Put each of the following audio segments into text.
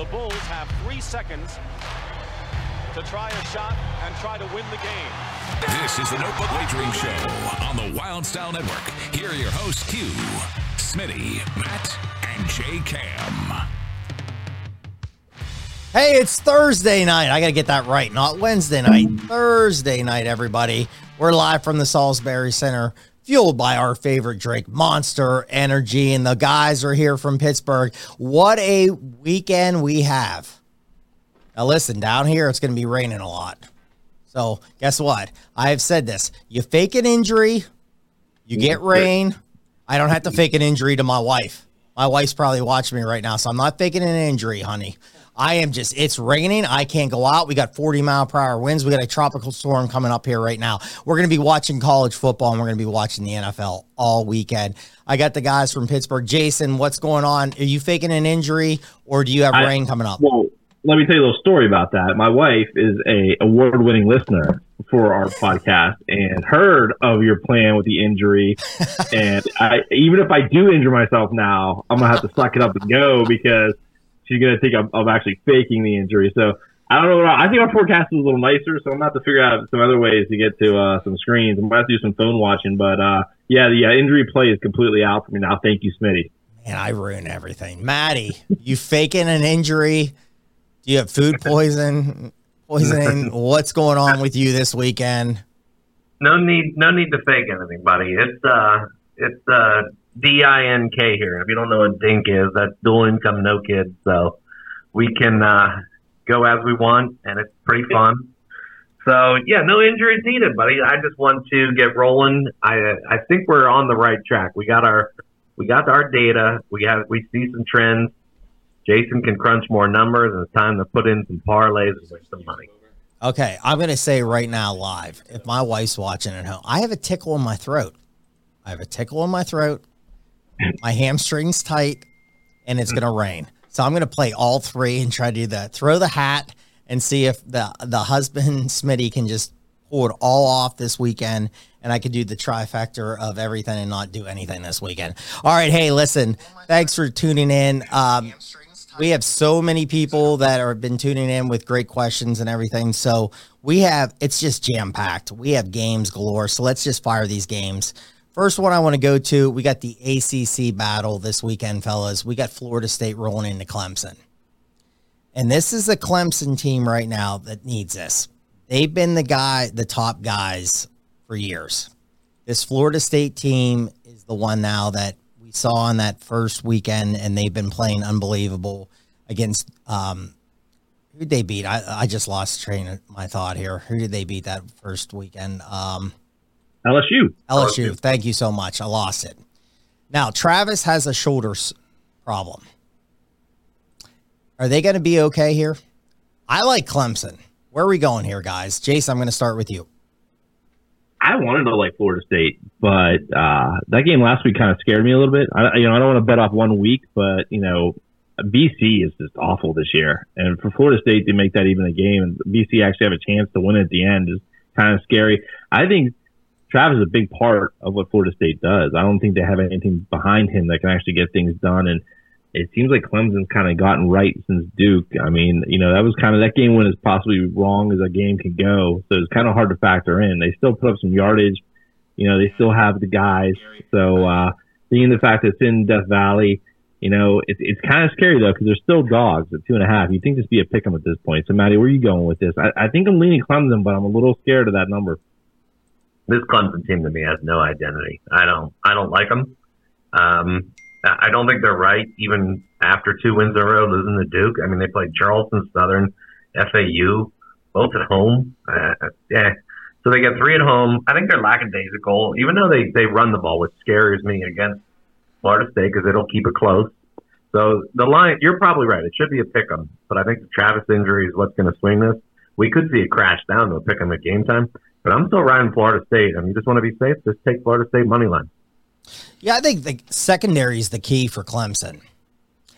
The Bulls have three seconds to try a shot and try to win the game. This is the Notebook Wagering Show on the Wylde Style Network. Here are your hosts, Q, Smitty, Matt, and JKam. Hey, it's Thursday night. I got to get that right. Not Wednesday night. Thursday night, everybody. We're live from the Salisbury Center, fueled by our favorite drink, Monster Energy. And the guys are here from Pittsburgh. What a weekend we have. Now, listen, down here, it's going to be raining a lot. So, guess what? I have said this you fake an injury, you get rain. I don't have to fake an injury to my wife. My wife's probably watching me right now, so I'm not faking an injury, honey. I am just, it's raining. I can't go out. We got 40 mile per hour winds. We got a tropical storm coming up here right now. We're going to be watching college football and we're going to be watching the NFL all weekend. I got the guys from Pittsburgh. Jason, what's going on? Are you faking an injury or do you have I- rain coming up? Well, let me tell you a little story about that. My wife is a award-winning listener for our podcast and heard of your plan with the injury. and I, even if I do injure myself now, I'm gonna have to suck it up and go because she's gonna think I'm, I'm actually faking the injury. So I don't know. I, I think our forecast is a little nicer, so I'm gonna have to figure out some other ways to get to uh, some screens. I'm gonna have to do some phone watching, but uh, yeah, the uh, injury play is completely out for me now. Thank you, Smitty. Man, I ruin everything. Matty, you faking an injury? Do you have food poison? Poisoning? What's going on with you this weekend? No need, no need to fake anything, buddy. It's uh, it's uh, D I N K here. If you don't know what DINK is, that's dual income, no kids. So we can uh, go as we want, and it's pretty fun. So yeah, no injuries needed, buddy. I just want to get rolling. I I think we're on the right track. We got our we got our data. We have we see some trends. Jason can crunch more numbers, and it's time to put in some parlays and win some money. Okay, I'm to say right now, live, if my wife's watching at home, I have a tickle in my throat. I have a tickle in my throat. My hamstring's tight, and it's going to rain. So I'm going to play all three and try to do that. Throw the hat and see if the the husband Smitty can just pull it all off this weekend, and I could do the trifecta of everything and not do anything this weekend. All right, hey, listen, thanks for tuning in. Um, we have so many people that have been tuning in with great questions and everything. So we have it's just jam packed. We have games galore. So let's just fire these games. First one I want to go to, we got the ACC battle this weekend, fellas. We got Florida State rolling into Clemson. And this is the Clemson team right now that needs this. They've been the guy, the top guys for years. This Florida State team is the one now that we saw on that first weekend, and they've been playing unbelievable against um who they beat? I I just lost train of my thought here. Who did they beat that first weekend? Um LSU. LSU. Thank you so much. I lost it. Now, Travis has a shoulder problem. Are they going to be okay here? I like Clemson. Where are we going here, guys? Jason, I'm going to start with you. I wanted to like Florida State, but uh, that game last week kind of scared me a little bit. I, you know, I don't want to bet off one week, but you know, BC is just awful this year, and for Florida State to make that even a game, and BC actually have a chance to win at the end is kind of scary. I think Travis is a big part of what Florida State does. I don't think they have anything behind him that can actually get things done, and it seems like Clemson's kind of gotten right since Duke. I mean, you know, that was kind of that game went as possibly wrong as a game could go. So it's kind of hard to factor in. They still put up some yardage. You know, they still have the guys. So, uh, being the fact that it's in Death Valley, you know, it's it's kind of scary though because they're still dogs at two and a half. You think this be a pick 'em at this point? So, Matty, where are you going with this? I, I think I'm leaning Clemson, but I'm a little scared of that number. This Clemson team to me has no identity. I don't I don't like them. Um, I don't think they're right even after two wins in a row losing to Duke. I mean they played Charleston Southern, FAU, both at home. Uh, yeah. So they get three at home. I think they're lackadaisical, even though they, they run the ball, which scares me against Florida State because it'll keep it close. So the line, you're probably right. It should be a pick 'em, but I think the Travis injury is what's going to swing this. We could see it crash down to a pick 'em at game time, but I'm still riding Florida State. I mean, you just want to be safe, just take Florida State money line. Yeah, I think the secondary is the key for Clemson.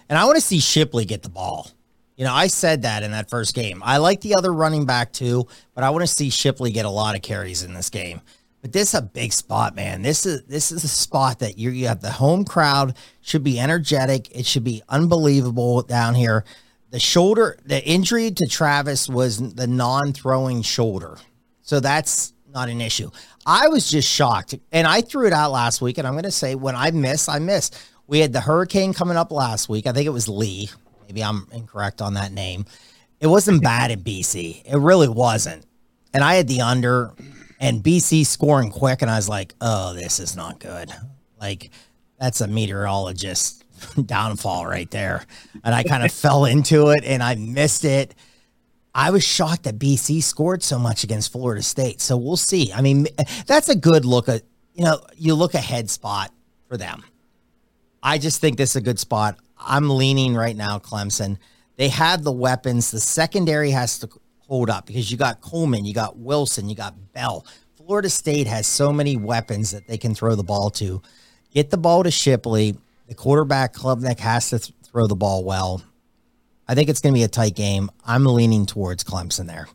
And I want to see Shipley get the ball. You know, I said that in that first game. I like the other running back too, but I want to see Shipley get a lot of carries in this game. But this is a big spot, man. This is this is a spot that you you have the home crowd should be energetic. It should be unbelievable down here. the shoulder, the injury to Travis was the non-throwing shoulder, so that's not an issue. I was just shocked, and I threw it out last week, and I'm going to say when I miss, I miss. We had the hurricane coming up last week. I think it was Lee. Maybe I'm incorrect on that name. It wasn't bad in BC. It really wasn't. And I had the under and BC scoring quick, and I was like, oh, this is not good. Like, that's a meteorologist downfall right there. And I kind of fell into it and I missed it. I was shocked that BC scored so much against Florida State. So we'll see. I mean, that's a good look at, you know, you look ahead spot for them. I just think this is a good spot. I'm leaning right now, Clemson. They have the weapons. The secondary has to hold up because you got Coleman, you got Wilson, you got Bell. Florida State has so many weapons that they can throw the ball to. Get the ball to Shipley. The quarterback Klubnik has to th- throw the ball well. I think it's going to be a tight game. I'm leaning towards Clemson there.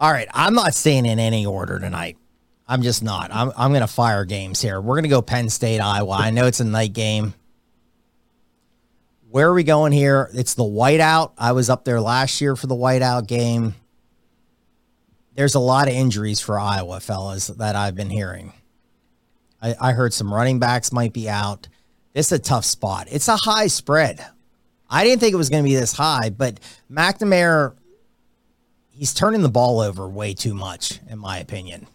All right, I'm not staying in any order tonight. I'm just not. I'm I'm going to fire games here. We're going to go Penn State, Iowa. I know it's a night game. Where are we going here? It's the whiteout. I was up there last year for the whiteout game. There's a lot of injuries for Iowa, fellas, that I've been hearing. I, I heard some running backs might be out. It's a tough spot. It's a high spread. I didn't think it was going to be this high, but McNamara, he's turning the ball over way too much, in my opinion.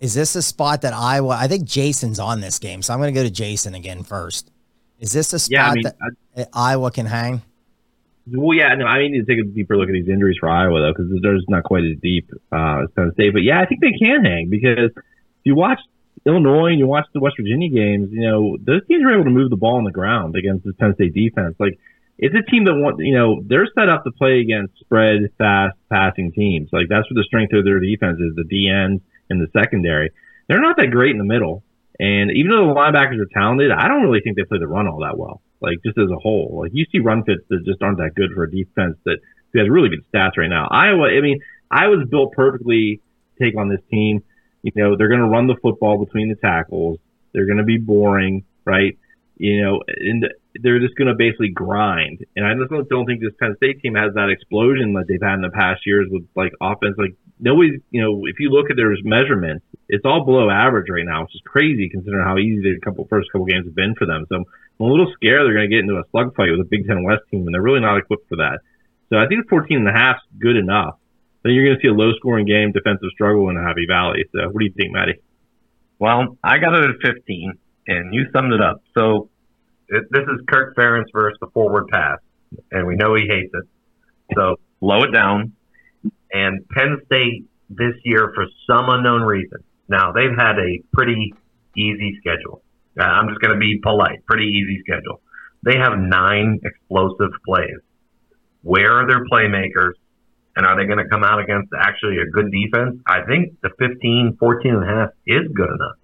Is this a spot that Iowa? I think Jason's on this game, so I'm going to go to Jason again first. Is this a spot Yeah, I mean, that Iowa can hang? Well, yeah, no, I need to take a deeper look at these injuries for Iowa though, because there's not quite as deep uh, as Penn State. But yeah, I think they can hang because if you watch Illinois and you watch the West Virginia games, you know those teams are able to move the ball on the ground against this Penn State defense. Like it's a team that want, you know, they're set up to play against spread, fast passing teams. Like that's where the strength of their defense is, the DNs and the secondary. They're not that great in the middle. And even though the linebackers are talented, I don't really think they play the run all that well. Like just as a whole, like you see run fits that just aren't that good for a defense that who has really good stats right now. Iowa, I mean, Iowa's built perfectly to take on this team. You know, they're going to run the football between the tackles. They're going to be boring, right? You know, and they're just going to basically grind. And I just don't think this Penn State team has that explosion that they've had in the past years with like offense. Like nobody, you know, if you look at their measurements, it's all below average right now, which is crazy considering how easy the couple first couple games have been for them. So I'm a little scared they're going to get into a slugfight with a Big Ten West team, and they're really not equipped for that. So I think 14 and a half is good enough. Then you're going to see a low scoring game, defensive struggle in Happy Valley. So what do you think, Matty? Well, I got it at 15, and you summed it up. So it, this is Kirk Ferentz versus the forward pass, and we know he hates it. So slow it down. And Penn State this year, for some unknown reason, now they've had a pretty easy schedule. Uh, I'm just going to be polite. Pretty easy schedule. They have nine explosive plays. Where are their playmakers? And are they going to come out against actually a good defense? I think the 15, 14 and a half is good enough.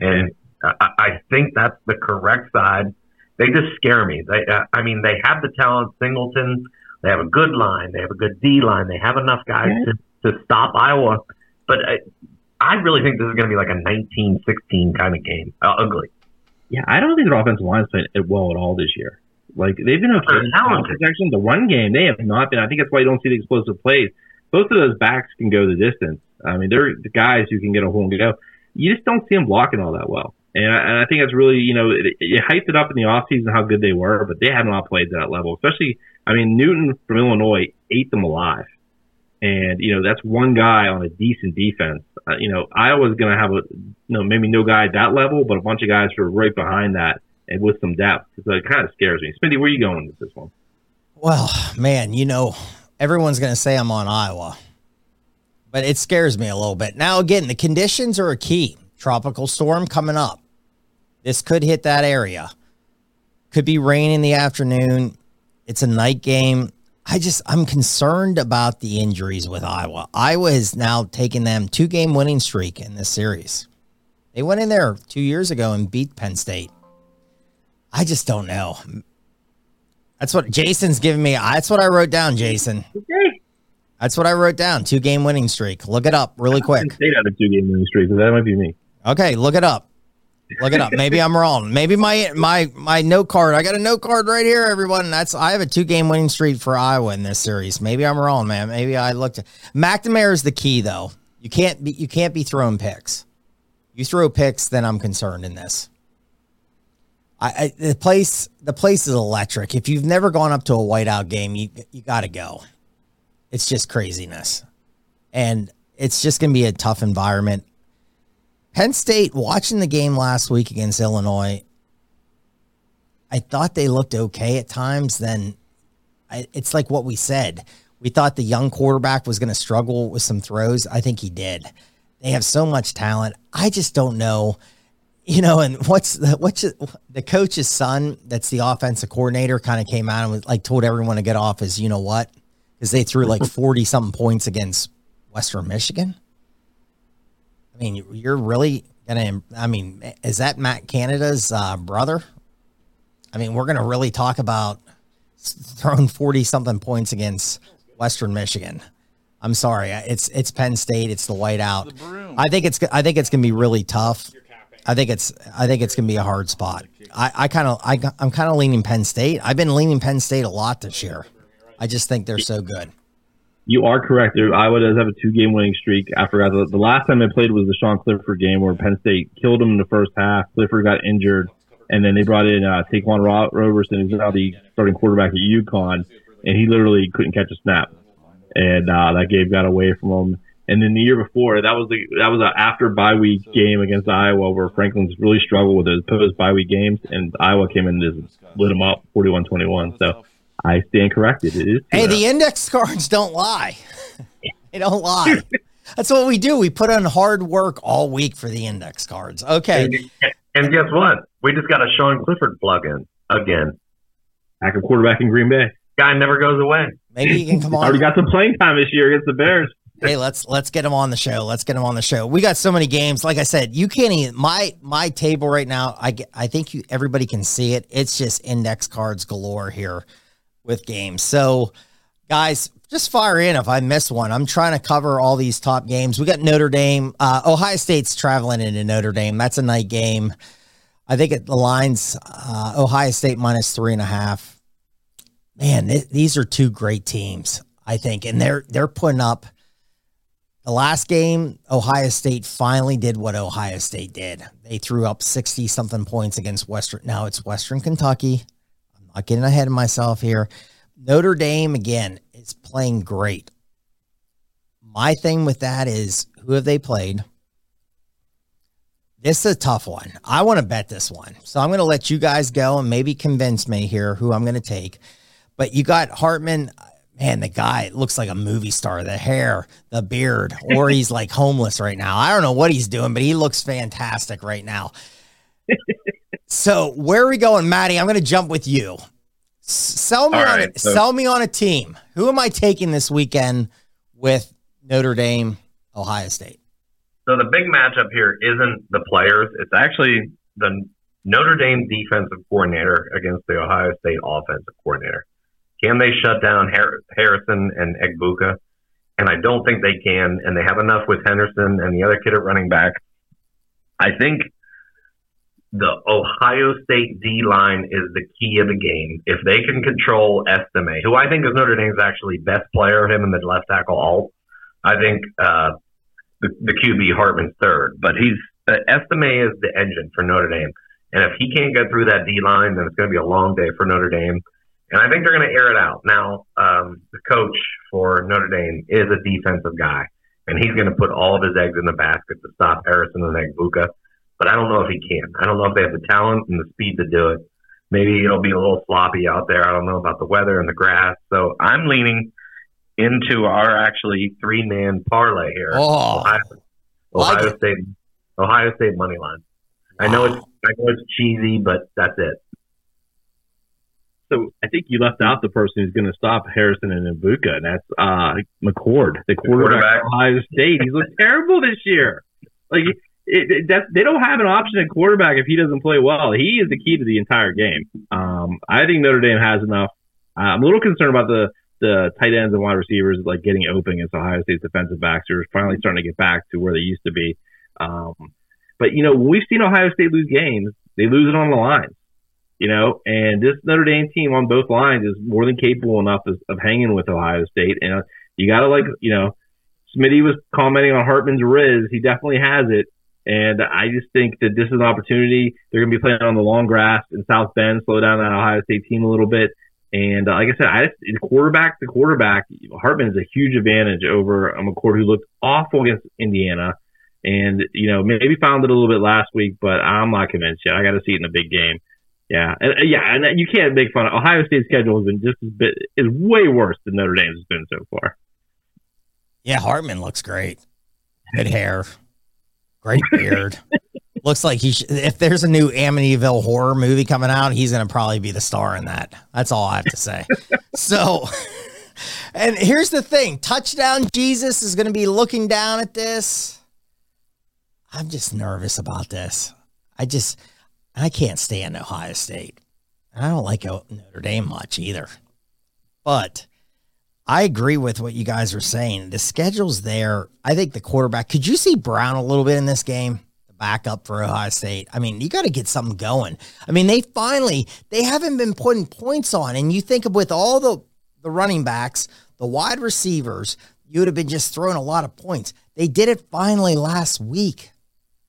And I, I think that's the correct side. They just scare me. They, uh, I mean, they have the talent. Singleton, they have a good line. They have a good D line. They have enough guys to, to stop Iowa. But I, I really think this is going to be like a 19-16 kind of game. Uh, ugly. Yeah, I don't think their offensive line playing it well at all this year. Like they've been okay They're in pass protection. The run game, they have not been. I think that's why you don't see the explosive plays. Both of those backs can go the distance. I mean, they're the guys who can get a hole and go. You just don't see them blocking all that well. And I, and I think that's really, you know, it, you hyped it up in the offseason how good they were, but they have not played to that level. Especially, I mean, Newton from Illinois ate them alive. And, you know, that's one guy on a decent defense. Uh, you know, Iowa's going to have a, you know, maybe no guy at that level, but a bunch of guys who are right behind that and with some depth. So it kind of scares me. Smitty, where are you going with this one? Well, man, you know, everyone's going to say I'm on Iowa, but it scares me a little bit. Now, again, the conditions are a key. Tropical storm coming up. This could hit that area. Could be rain in the afternoon. It's a night game. I just, I'm concerned about the injuries with Iowa. Iowa has now taken them two game winning streak in this series. They went in there two years ago and beat Penn State. I just don't know. That's what Jason's giving me. That's what I wrote down, Jason. Okay. That's what I wrote down. Two game winning streak. Look it up really quick. Had a two game winning streak, that might be me. Okay, look it up. Look it up. Maybe I'm wrong. Maybe my my my note card. I got a note card right here, everyone. That's I have a two game winning streak for Iowa in this series. Maybe I'm wrong, man. Maybe I looked. At, McNamara is the key, though. You can't be you can't be throwing picks. You throw picks, then I'm concerned in this. I, I the place the place is electric. If you've never gone up to a whiteout game, you you got to go. It's just craziness, and it's just going to be a tough environment. Penn State, watching the game last week against Illinois, I thought they looked okay at times. Then I, it's like what we said. We thought the young quarterback was going to struggle with some throws. I think he did. They have so much talent. I just don't know, you know. And what's the what's the coach's son? That's the offensive coordinator. Kind of came out and was like told everyone to get off. Is you know what? Because they threw like forty something points against Western Michigan. I mean, you're really gonna. I mean, is that Matt Canada's uh, brother? I mean, we're gonna really talk about throwing forty something points against Western Michigan. I'm sorry, it's it's Penn State. It's the whiteout. I think it's I think it's gonna be really tough. I think it's I think it's gonna be a hard spot. I, I kind of I I'm kind of leaning Penn State. I've been leaning Penn State a lot this year. I just think they're so good. You are correct. Iowa does have a two game winning streak. I forgot the, the last time they played was the Sean Clifford game where Penn State killed him in the first half. Clifford got injured, and then they brought in uh, Ta'Quan Roberson, who's now the starting quarterback at UConn, and he literally couldn't catch a snap, and uh, that game got away from him. And then the year before, that was the that was an after bye week game against Iowa where Franklin's really struggled with those post bye week games, and Iowa came in and just lit them up 41-21. So I stand corrected. It is. Hey, the index cards don't lie. they don't lie. That's what we do. We put on hard work all week for the index cards. Okay. And, and guess what? We just got a Sean Clifford plug in again. Backup quarterback in Green Bay. Guy never goes away. Maybe he can come on. Already got some playing time this year against the Bears. Hey, let's let's get him on the show. Let's get him on the show. We got so many games. Like I said, you can't even my my table right now. I I think you everybody can see it. It's just index cards galore here with games. So, guys, just fire in if I miss one. I'm trying to cover all these top games. We got Notre Dame. Uh, Ohio State's traveling into Notre Dame. That's a night game. I think it, the lines uh, Ohio State minus three and a half. Man, th- these are two great teams. I think, and they're they're putting up. The last game, Ohio State finally did what Ohio State did. They threw up 60 something points against Western. Now it's Western Kentucky. I'm not getting ahead of myself here. Notre Dame, again, is playing great. My thing with that is who have they played? This is a tough one. I want to bet this one. So I'm going to let you guys go and maybe convince me here who I'm going to take. But you got Hartman. Man, the guy looks like a movie star. The hair, the beard, or he's like homeless right now. I don't know what he's doing, but he looks fantastic right now. so where are we going, Matty? I'm going to jump with you. S- Sell me All on right, a, so- sell me on a team. Who am I taking this weekend with Notre Dame, Ohio State? So the big matchup here isn't the players; it's actually the Notre Dame defensive coordinator against the Ohio State offensive coordinator. Can they shut down Har- Harrison and Egbuka? And I don't think they can. And they have enough with Henderson and the other kid at running back. I think the Ohio State D line is the key of the game. If they can control Estime, who I think is Notre Dame's actually best player, him and the left tackle Alt, I think uh, the, the QB Hartman's third. But he's uh, Estime is the engine for Notre Dame. And if he can't get through that D line, then it's going to be a long day for Notre Dame. And I think they're going to air it out. Now, um, the coach for Notre Dame is a defensive guy, and he's going to put all of his eggs in the basket to stop Harrison and Egbuka. But I don't know if he can. I don't know if they have the talent and the speed to do it. Maybe it'll be a little sloppy out there. I don't know about the weather and the grass. So I'm leaning into our actually three man parlay here. Oh, Ohio, like Ohio it. State, Ohio State money line. I know it's I know it's cheesy, but that's it. So I think you left out the person who's going to stop Harrison and Egbuka, and that's uh, McCord, the quarterback, quarterback. of Ohio State. He's looked terrible this year. Like it, it, that, they don't have an option at quarterback if he doesn't play well. He is the key to the entire game. Um, I think Notre Dame has enough. Uh, I'm a little concerned about the the tight ends and wide receivers like getting open against Ohio State's defensive backs who are finally starting to get back to where they used to be. Um, But you know, we've seen Ohio State lose games, they lose it on the lines. You know, and this Notre Dame team on both lines is more than capable enough of, of hanging with Ohio State. And uh, you got to like, you know, Smitty was commenting on Hartman's Riz. He definitely has it. And I just think that this is an opportunity. They're going to be playing on the long grass in South Bend, slow down that Ohio State team a little bit. And uh, like I said, I just, the quarterback, the quarterback, Hartman is a huge advantage over a McCord who looked awful against Indiana. And, you know, maybe found it a little bit last week, but I'm not convinced yet. I got to see it in a big game. Yeah. And, uh, yeah. And you can't make fun of Ohio State's schedule has been just as bit, is way worse than Notre Dame's has been so far. Yeah. Hartman looks great. Good hair, great beard. looks like he should, if there's a new Amityville horror movie coming out, he's going to probably be the star in that. That's all I have to say. so, and here's the thing touchdown Jesus is going to be looking down at this. I'm just nervous about this. I just, I can't stand Ohio State. And I don't like Notre Dame much either. But I agree with what you guys are saying. The schedule's there. I think the quarterback, could you see Brown a little bit in this game? The backup for Ohio State. I mean, you got to get something going. I mean, they finally they haven't been putting points on, and you think of with all the the running backs, the wide receivers, you would have been just throwing a lot of points. They did it finally last week.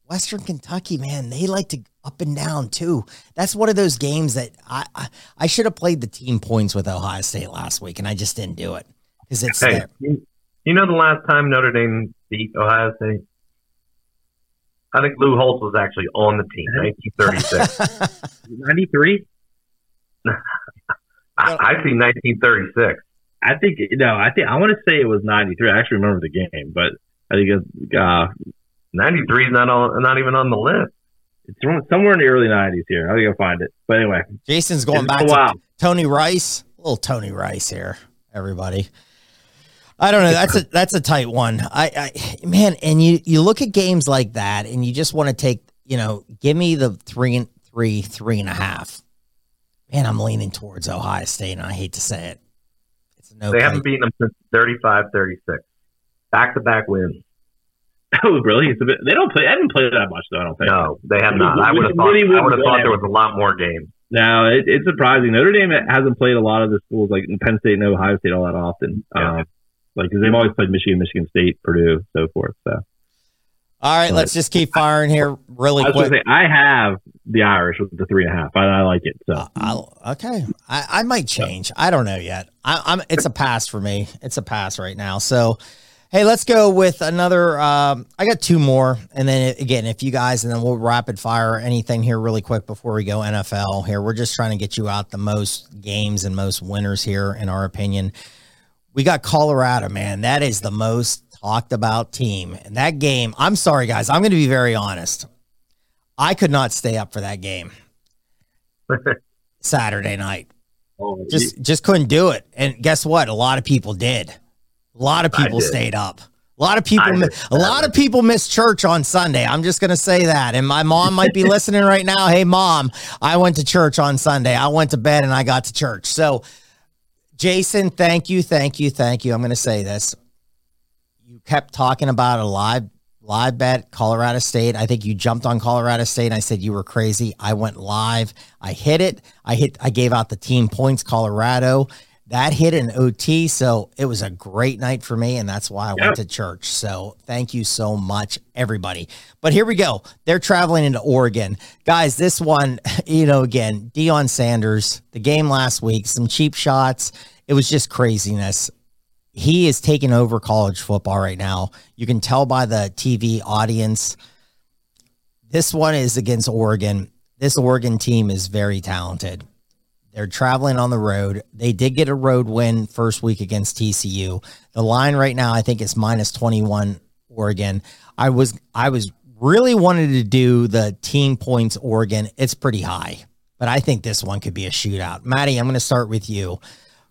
Western Kentucky, man, they like to up and down too. That's one of those games that I I, I should have played the team points with Ohio State last week, and I just didn't do it because it's hey, there. You know the last time Notre Dame beat Ohio State? I think Lou Holtz was actually on the team, 1936. 93? I, I see 1936. I think no. I think I want to say it was 93. I actually remember the game, but I think it's, uh, 93 is not on, not even on the list. It's somewhere in the early 90s here. I'll go find it. But anyway, Jason's going back to Tony Rice. A little Tony Rice here, everybody. I don't know. That's a that's a tight one. I, I man, and you you look at games like that, and you just want to take you know, give me the three and three, three and a half. Man, I'm leaning towards Ohio State, and I hate to say it. It's no. They play. haven't beaten them since 35 36. Back to back wins. Oh, really? It's a bit, they don't play. I haven't played that much, though. I don't think. No, they have not. I would have thought. I would have thought there was a lot more games. No, it, it's surprising. Notre Dame hasn't played a lot of the schools like Penn State and Ohio State all that often. Yeah. Um, like because they've always played Michigan, Michigan State, Purdue, so forth. So. All right, but, let's just keep firing here really I quick. Say, I have the Irish with the three and a half. I, I like it. So uh, okay, I, I might change. I don't know yet. I, I'm. It's a pass for me. It's a pass right now. So, hey, let's go with another. Um, I got two more, and then again, if you guys, and then we'll rapid fire anything here really quick before we go NFL. Here, we're just trying to get you out the most games and most winners here, in our opinion we got Colorado, man. That is the most talked about team. And that game, I'm sorry, guys. I'm going to be very honest. I could not stay up for that game Saturday night. Oh, just just couldn't do it. And guess what? A lot of people did. A lot of people stayed up. A lot of people, a lot of people missed church on Sunday. I'm just going to say that. And my mom might be listening right now. Hey, mom, I went to church on Sunday. I went to bed and I got to church. So Jason, thank you, thank you, thank you. I'm going to say this. You kept talking about a live live bet, Colorado State. I think you jumped on Colorado State. And I said you were crazy. I went live. I hit it. I hit. I gave out the team points. Colorado that hit an OT. So it was a great night for me. And that's why I went to church. So thank you so much, everybody. But here we go. They're traveling into Oregon. Guys, this one, you know, again, Deion Sanders, the game last week, some cheap shots. It was just craziness. He is taking over college football right now. You can tell by the TV audience. This one is against Oregon. This Oregon team is very talented. They're traveling on the road. They did get a road win first week against TCU. The line right now, I think, is minus 21 Oregon. I was I was really wanted to do the team points Oregon. It's pretty high, but I think this one could be a shootout. Matty, I'm going to start with you.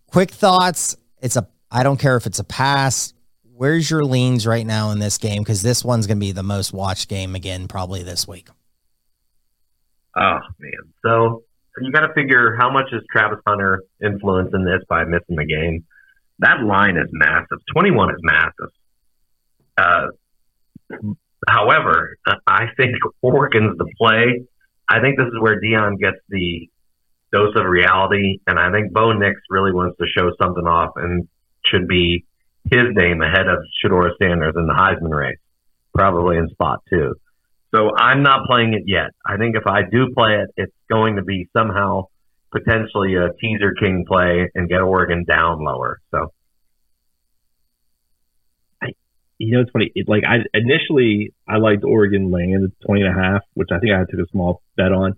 Quick thoughts. It's a I don't care if it's a pass. Where's your leans right now in this game? Because this one's going to be the most watched game again, probably this week. Oh man, so you got to figure how much is Travis Hunter influencing this by missing the game. That line is massive. 21 is massive. Uh, However, I think Oregon's the play. I think this is where Deion gets the dose of reality, and I think Bo Nix really wants to show something off and should be his name ahead of Shedeur Sanders in the Heisman race, probably in spot two. So I'm not playing it yet. I think if I do play it, it's going to be somehow potentially a teaser king play and get Oregon down lower. So you know, it's funny. It, like I initially, I liked Oregon laying the 20 and a half, which I think I took a small bet on.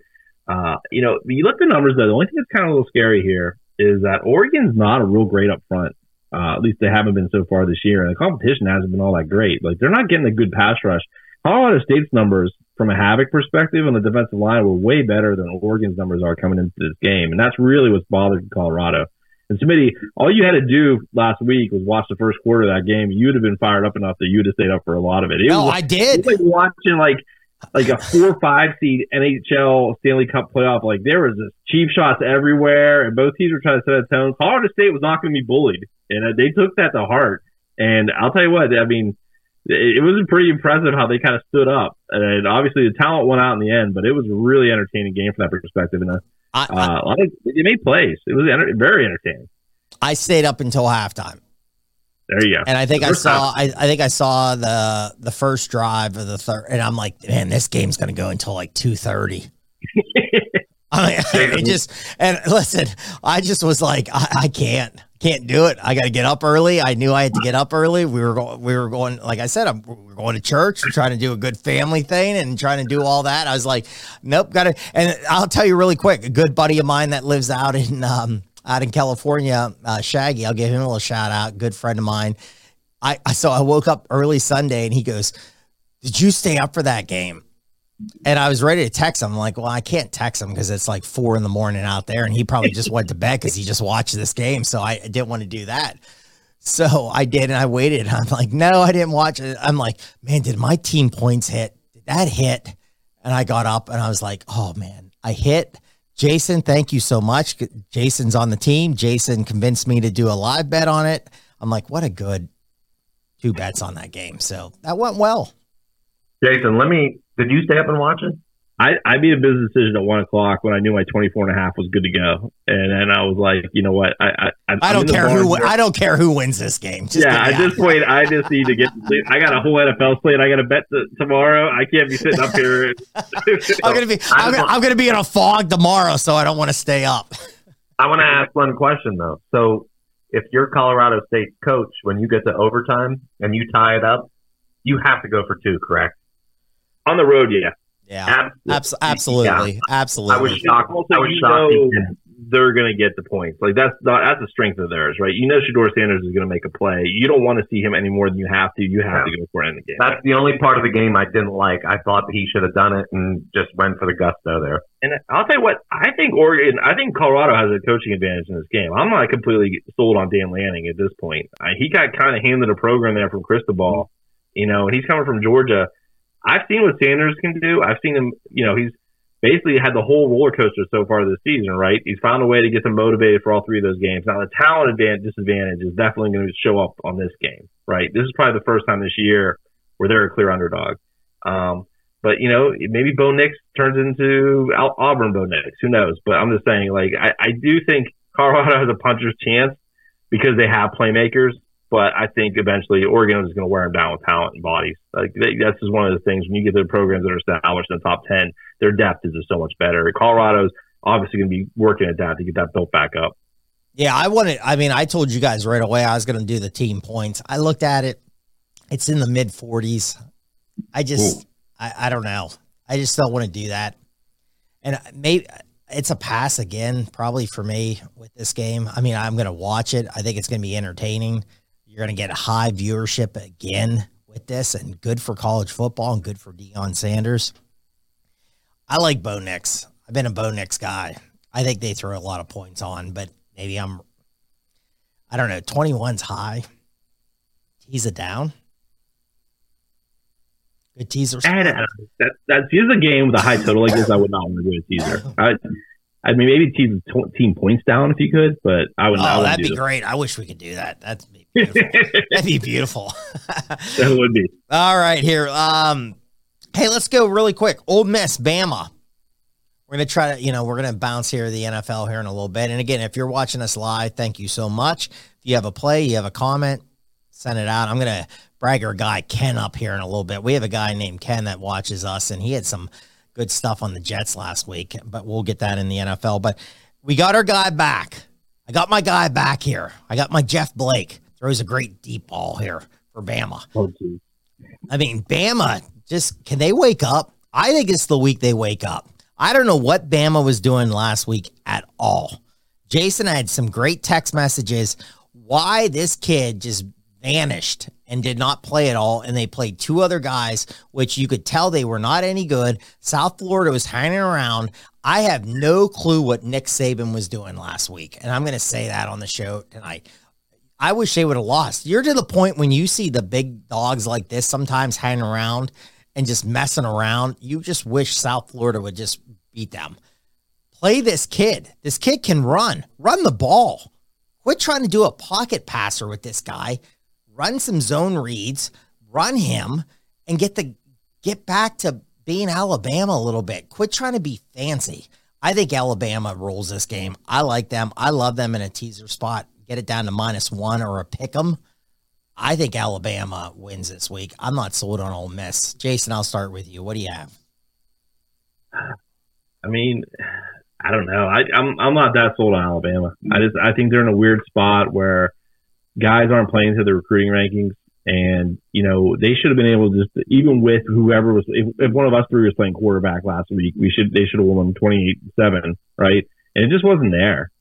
Uh, you know, you look at the numbers though. The only thing that's kind of a little scary here is that Oregon's not a real great up front. Uh, at least they haven't been so far this year, and the competition hasn't been all that great. Like they're not getting a good pass rush. Colorado State's numbers from a havoc perspective on the defensive line were way better than Oregon's numbers are coming into this game, and that's really what's bothered Colorado. And Smitty, all you had to do last week was watch the first quarter of that game. You'd have been fired up enough that you'd have stayed up for a lot of it. it no, was, I did. like watching like like a four or five seed NHL Stanley Cup playoff. Like there was just cheap shots everywhere, and both teams were trying to set a tone. Colorado State was not going to be bullied, and they took that to heart. And I'll tell you what, I mean, it, was pretty impressive how they kind of stood up. And obviously, the talent won out in the end, but it was a really entertaining game from that perspective. And uh, I, I, uh, a lot of, they made plays. It was enter- very entertaining. I stayed up until halftime. There you go. And I think I saw. I, I think I saw the the first drive of the third and I'm like, man, this game's gonna go until like two thirty. I mean, it just and listen, I just was like, I, I can't, can't do it. I got to get up early. I knew I had to get up early. We were going, we were going, like I said, I'm, we are going to church, we're trying to do a good family thing, and trying to do all that. I was like, nope, got to. And I'll tell you really quick, a good buddy of mine that lives out in um, out in California, uh, Shaggy. I'll give him a little shout out. Good friend of mine. I so I woke up early Sunday, and he goes, "Did you stay up for that game?" And I was ready to text him. I'm like, well, I can't text him because it's like four in the morning out there, and he probably just went to bed because he just watched this game. So I didn't want to do that. So I did, and I waited. I'm like, no, I didn't watch it. I'm like, man, did my team points hit? Did that hit? And I got up and I was like, oh man, I hit. Jason, thank you so much. Jason's on the team. Jason convinced me to do a live bet on it. I'm like, what a good two bets on that game. So that went well. Jason, let me. Did you stay up and watch it? I, I made a business decision at one o'clock when I knew my 24 and a half was good to go. And then I was like, you know what? I, I, I don't care who I don't care who wins this game. Just yeah, at this point, I just need to get to sleep. I got a whole NFL slate. I got to bet t- tomorrow. I can't be sitting up here. I'm gonna be I'm I'm gonna be in a fog tomorrow, so I don't want to stay up. I want to ask one question though. So, if you're Colorado State coach, when you get to overtime and you tie it up, you have to go for two, correct? On the road, yeah. Yeah, Abs- absolutely, Yeah. absolutely. I was shocked. Also, I was you shocked. know they're going to get the points. Like that's not, that's a strength of theirs, right? You know, Shedeur Sanders is going to make a play. You don't want to see him any more than you have to. You have to go for it in the game. That's the only part of the game I didn't like. I thought he should have done it and just went for the gusto there. And I'll tell you what, I think Oregon, I think Colorado has a coaching advantage in this game. I'm not completely sold on Dan Lanning at this point. I, he got kind of handed a program there from Cristobal, you know, and he's coming from Georgia. I've seen what Sanders can do. I've seen him, you know, he's basically had the whole roller coaster so far this season, right? He's found a way to get them motivated for all three of those games. Now, the talent advantage, disadvantage is definitely going to show up on this game, right? This is probably the first time this year where they're a clear underdog. Um, but you know, maybe Bo Nix turns into Al- Auburn Bo Nix. Who knows? But I'm just saying, like, I, I do think Colorado has a puncher's chance because they have playmakers. But I think eventually Oregon is going to wear them down with talent and bodies. Like they, that's just one of the things when you get to the programs that are established in the top ten, their depth is just so much better. Colorado's obviously going to be working at that to get that built back up. Yeah, I wanted. I mean, I told you guys right away I was going to do the team points. I looked at it; it's in the mid 40s. I just, I, I don't know. I just don't want to do that. And maybe it's a pass again, probably for me with this game. I mean, I'm going to watch it. I think it's going to be entertaining. You're going to get high viewership again with this, and good for college football and good for Deion Sanders. I like Bo Nix. I've been a Bo Nix guy. I think they throw a lot of points on, but maybe I'm I don't know, 21's high. Tease it down. Good teaser. I don't know. That that a game with a high total like this, I would not want to do a teaser. I, I mean, maybe tw- team points down if you could, but I would. I Oh, wouldn't that'd be great. I wish we could do that. That'd be beautiful. that'd be beautiful. That would be. All right, here. Um, Hey, let's go really quick. Ole Miss, Bama. We're going to try to, you know, we're going to bounce here the NFL here in a little bit. And again, if you're watching us live, thank you so much. If you have a play, you have a comment, send it out. I'm going to brag our guy Ken up here in a little bit. We have a guy named Ken that watches us, and he had some good stuff on the Jets last week, but we'll get that in the NFL. But we got our guy back. I got my guy back here. I got my Jeff Blake. Throws a great deep ball here for Bama. Oh, I mean, Bama just can they wake up? I think it's the week they wake up. I don't know what Bama was doing last week at all. Jason had some great text messages. Why this kid just vanished and did not play at all. And they played two other guys, which you could tell they were not any good. South Florida was hanging around. I have no clue what Nick Saban was doing last week. And I'm going to say that on the show tonight. I wish they would have lost. You're to the point when you see the big dogs like this sometimes hanging around and just messing around. You just wish South Florida would just beat them. Play this kid. This kid can run. Run the ball. Quit trying to do a pocket passer with this guy. Run some zone reads, run him, and get the get back to being Alabama a little bit. Quit trying to be fancy. I think Alabama rules this game. I like them. I love them in a teaser spot get it down to minus one or a pick 'em. I think Alabama wins this week. I'm not sold on Ole Miss. Jason, I'll start with you. What do you have? I mean, I don't know. I, I'm I'm not that sold on Alabama. I just I think they're in a weird spot where guys aren't playing to the recruiting rankings, and you know they should have been able to just even with whoever was if, if one of us three was playing quarterback last week, we should they should have won them 28-7, right? And it just wasn't there.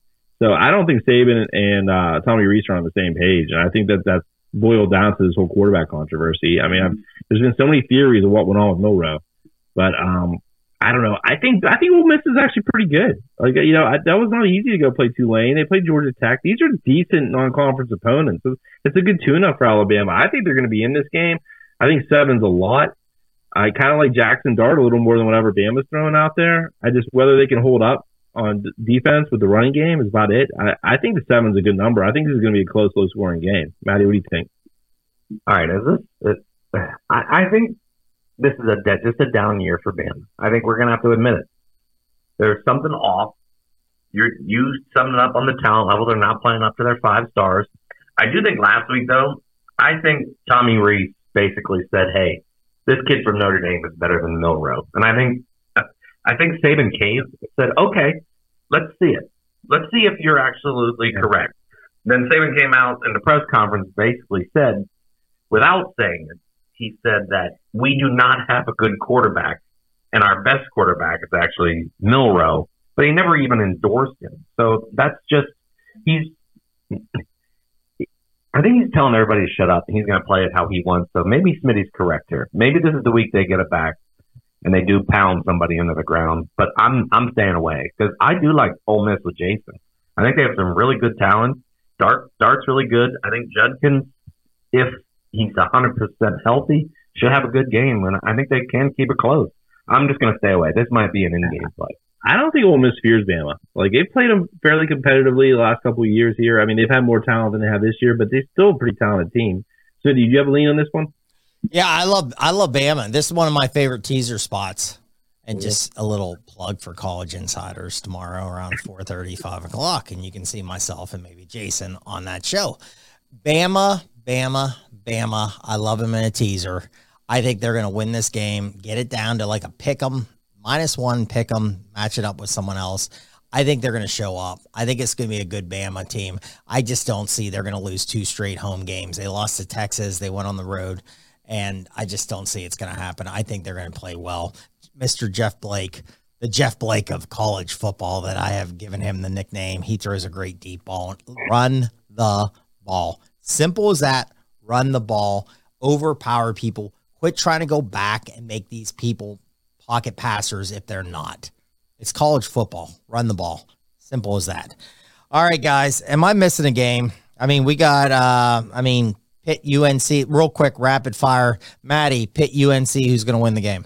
So I don't think Saban and uh, Tommy Rees are on the same page, and I think that that's boiled down to this whole quarterback controversy. I mean, I've, there's been so many theories of what went on with Milroe, but um, I don't know. I think I think Ole Miss is actually pretty good. Like you know, I, that was not easy to go play Tulane. They played Georgia Tech. These are decent non-conference opponents. It's a good tune-up for Alabama. I think they're going to be in this game. I think seven's a lot. I kind of like Jackson Dart a little more than whatever Bama's throwing out there. I just whether they can hold up on defense with the running game is about it. I, I think the seven's a good number. I think this is going to be a close, low scoring game. Matty, what do you think? All right, is this? It, I, I think this is a just a down year for Bama. I think we're going to have to admit it. There's something off. You're you summing it up on the talent level. They're not playing up to their five stars. I do think last week though, I think Tommy Rees basically said, "Hey, this kid from Notre Dame is better than Milroe," and I think I think Saban Cave said, okay, let's see it. Let's see if you're absolutely correct. Then Saban came out in the press conference, basically said, without saying it, he said that we do not have a good quarterback, and our best quarterback is actually Milroe, but he never even endorsed him. So that's just he's. I think he's telling everybody to shut up, and he's going to play it how he wants. So maybe Smitty's correct here. Maybe this is the week they get it back and they do pound somebody into the ground. But I'm I'm staying away because I do like Ole Miss with Jason. I think they have some really good talent. Dart Dart's really good. I think Judkins, if he's 100 percent healthy, should have a good game, and I think they can keep it close. I'm just going to stay away. This might be an in-game play. I don't think Ole Miss fears Bama. Like they've played them fairly competitively the last couple of years here. I mean, they've had more talent than they have this year, but they're still a pretty talented team. So, do you have a lean on this one? Yeah, I love I love Bama. This is one of my favorite teaser spots. And just a little plug for college insiders tomorrow around 4 30, 5 o'clock. And you can see myself and maybe Jason on that show. Bama, Bama, Bama. I love him in a teaser. I think they're going to win this game, get it down to like a pick 'em, minus one pick 'em, match it up with someone else. I think they're going to show up. I think it's going to be a good Bama team. I just don't see they're going to lose two straight home games. They lost to Texas, they went on the road and I just don't see it's going to happen. I think they're going to play well. Mr. Jeff Blake, the Jeff Blake of college football that I have given him the nickname. He throws a great deep ball. Run the ball. Simple as that. Run the ball. Overpower people. Quit trying to go back and make these people pocket passers if they're not. It's college football. Run the ball. Simple as that. All right, guys. Am I missing a game? I mean, we got uh I mean, Pitt UNC, real quick, rapid fire. Matty, Pitt UNC, who's going to win the game?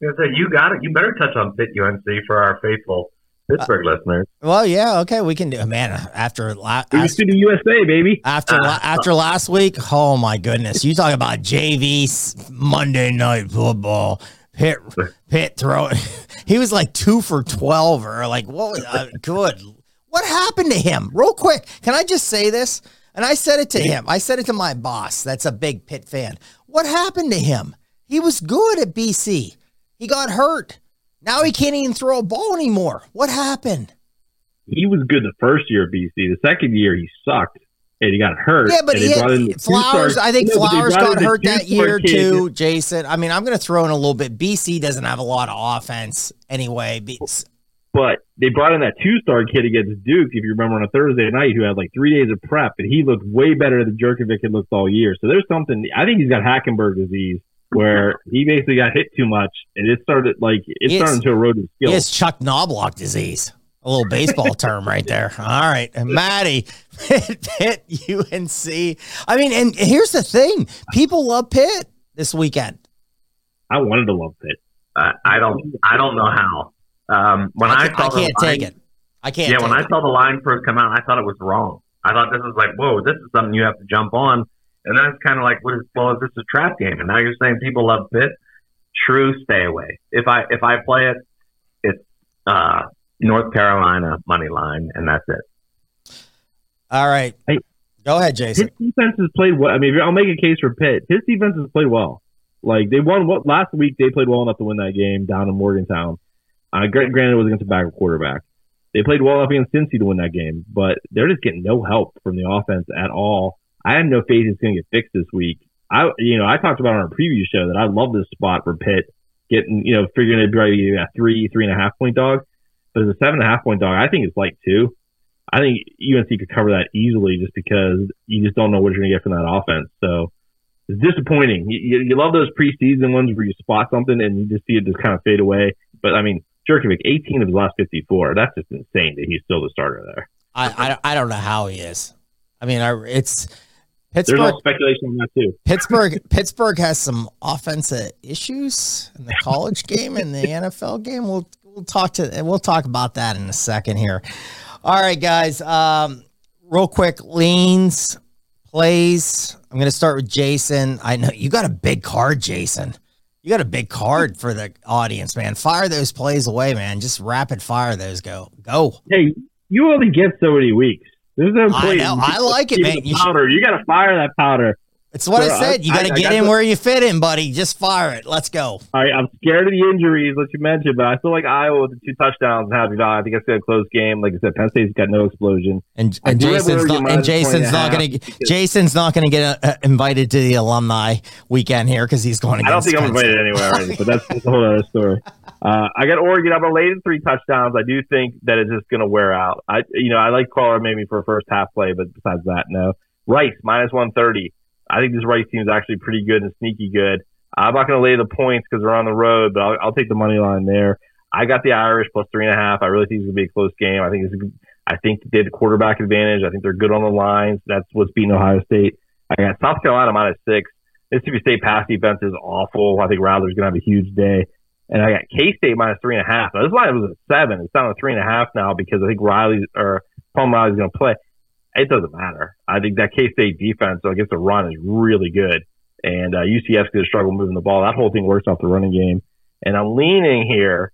You got it. You better touch on Pitt UNC for our faithful Pittsburgh listeners. Well, yeah, okay, we can do. Man, after la- We used to the USA, baby. after la- after last week, oh my goodness, you talk about JV Monday Night Football. Pitt Pitt throwing. He was like two for twelve, or like what? Was, uh, good. What happened to him? Real quick, can I just say this? And I said it to him. I said it to my boss. That's a big Pitt fan. What happened to him? He was good at BC. He got hurt. Now he can't even throw a ball anymore. What happened? He was good the first year at BC. The second year, he sucked and he got hurt. Yeah, but he they brought in had, Flowers. I think No, Flowers got hurt that year kid. too, Jason. I mean, I'm going to throw in a little bit. BC doesn't have a lot of offense anyway. But they brought in that two-star kid against Duke, if you remember, on a Thursday night, who had like three days of prep, and he looked way better than Jurkovec had looked all year. So there's something. I think he's got Hackenberg disease, where he basically got hit too much, and it started like it Yes. started to erode his skills. has Chuck Knoblauch disease. A little baseball term right there. All right. And Matty, Pitt, Pitt, UNC. I mean, and here's the thing people love Pitt this weekend. I wanted to love Pitt. Uh, I don't. I don't know how. Um, when I, I, saw I can't the take line, it. I can't Yeah, take when I saw the line first come out, I thought it was wrong. I thought this was like, whoa, this is something you have to jump on. And then it's kind of like, what is, well, is this a trap game? And now you're saying people love Pitt. True, stay away. If I if I play it, it's uh, North Carolina money line, and that's it. All right. Hey. Go ahead, Jason. His defense has played well. I mean, I'll make a case for Pitt. His defense has played well. Like they won what last week. They played well enough to win that game down in Morgantown. Uh, granted, it was against a backup quarterback. They played well enough against Cincy to win that game, but they're just getting no help from the offense at all. I have no faith it's going to get fixed this week. I, you know, I talked about on our preview show that I love this spot for Pitt getting, you know, figuring it'd be a three, three and a half point dog. But as a seven and a half point dog, I think it's like two. I think UNC could cover that easily just because you just don't know what you're going to get from that offense. So it's disappointing. You, you, love those preseason ones where you spot something and you just see it just kind of fade away. But I mean, Jurkovec, 18 of his last 54. That's just insane that he's still the starter there. I, I, I don't know how he is. I mean, I, it's There's Pittsburgh. all speculation on that too. Pittsburgh Pittsburgh has some offensive issues in the college game and the NFL game. We'll we'll talk to we'll talk about that in a second here. All right, guys. Um, real quick, leans, plays. I'm gonna start with Jason. I know you got a big card, Jason. You got a big card for the audience, man. Fire those plays away, man. Just rapid fire those. Go, go. Hey, you only get so many weeks. There's no I know. I like it, man. the You should- powder. You got to fire that powder. It's what I said. You got to get in the- where you fit in, buddy. Just fire it. Let's go. All right, I'm scared of the injuries, like you mentioned, but I feel like Iowa with the two touchdowns and Happy Valley. I think it's going to close game. Like I said, Penn State's got no explosion. And, and Jason's not, and Jason's not going to Jason's not going to get uh, invited to the alumni weekend here because he's going. To I don't think I'm invited State. anywhere already, but that's, that's a whole other story. Uh, I got Oregon up late in three touchdowns. I do think that it's just going to wear out. I, you know, I like Crawler maybe for a first half play, but besides that, no. Rice minus 130. I think this Rice team is actually pretty good and sneaky good. I'm not going to lay the points because they're on the road, but I'll, I'll take the money line there. I got the Irish plus three and a half. I really think it's going to be a close game. I think it's, I think they have the quarterback advantage. I think they're good on the lines. That's what's beating Ohio State. I got South Carolina minus six. Mississippi State pass defense is awful. I think Rattler's going to have a huge day. And I got K State minus three and a half. Now, this line was a seven. It's down to three and a half now because I think Riley's or Plumlee's going to play. It doesn't matter. I think that K State defense against the run is really good. And uh, UCF's going to struggle moving the ball. That whole thing works off the running game. And I'm leaning here.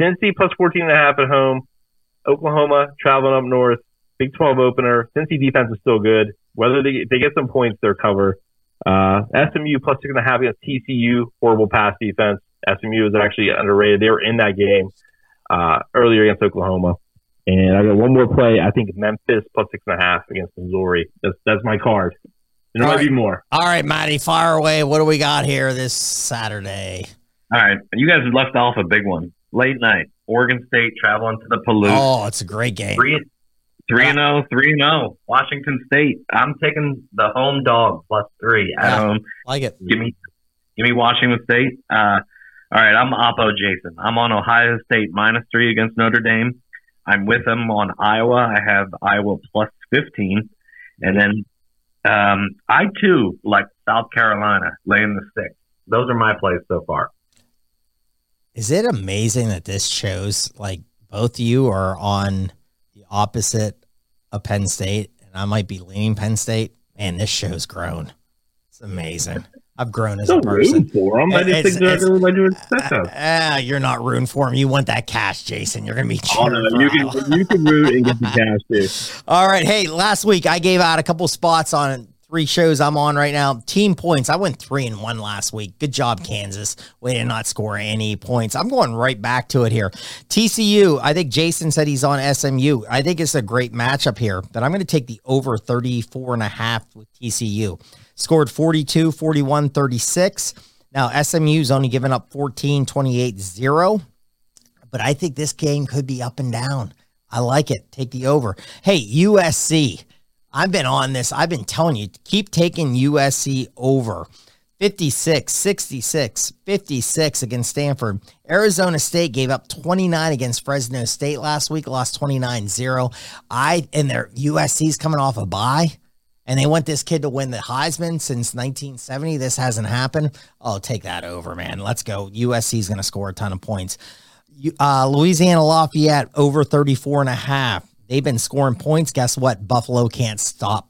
Cincy plus 14 and a half at home. Oklahoma traveling up north. Big 12 opener. Cincy defense is still good. Whether they, they get some points, they're cover. Uh, SMU plus six and a half against TCU. Horrible pass defense. SMU is actually underrated. They were in that game uh, earlier against Oklahoma. And I got one more play. I think Memphis plus six and a half against Missouri. That's that's my card. There might All right. be more. All right, Matty, fire away. What do we got here this Saturday? All right, you guys have left off a big one. Late night, Oregon State traveling to the Palouse. Oh, it's a great game. Three, three and zero, three and zero. Washington State. I'm taking the home dog plus three at Yeah. home. Like it. Give me, give me Washington State. Uh, all right, I'm Oppo Jason. I'm on Ohio State minus three against Notre Dame. I'm with them on Iowa. I have Iowa plus 15, and then um, I too like South Carolina laying the six. Those are my plays so far. Is it amazing that this shows like both you are on the opposite of Penn State, and I might be leaning Penn State. Man, this show's grown. It's amazing. I've grown as a person. for them. I just It's- think they're it's- to do expect us. Ah, you're not rooting for him. You want that cash, Jason. You're gonna be Oh, no, you can you can root and get the cash too. All right. Hey, last week I gave out a couple spots on three shows I'm on right now. Team points. I went three and one last week. Good job, Kansas. We did not score any points. I'm going right back to it here. TCU. I think Jason said he's on SMU. I think it's a great matchup here, but I'm going to take the over 34 and a half with TCU. Scored 42, 41, 36. Now SMU's only given up 14, 28, 0 but I think this game could be up and down. I like it. Take the over. Hey, USC. I've been on this. I've been telling you, keep taking USC over. 56, 66, 56 against Stanford. Arizona State gave up 29 against Fresno State last week, lost 29-0. I and their USC's coming off a bye. And they want this kid to win the Heisman since 1970. This hasn't happened. Oh, take that over, man. Let's go. USC's going to score a ton of points. Uh, Louisiana Lafayette over 34 and a half. They've been scoring points. Guess what? Buffalo can't stop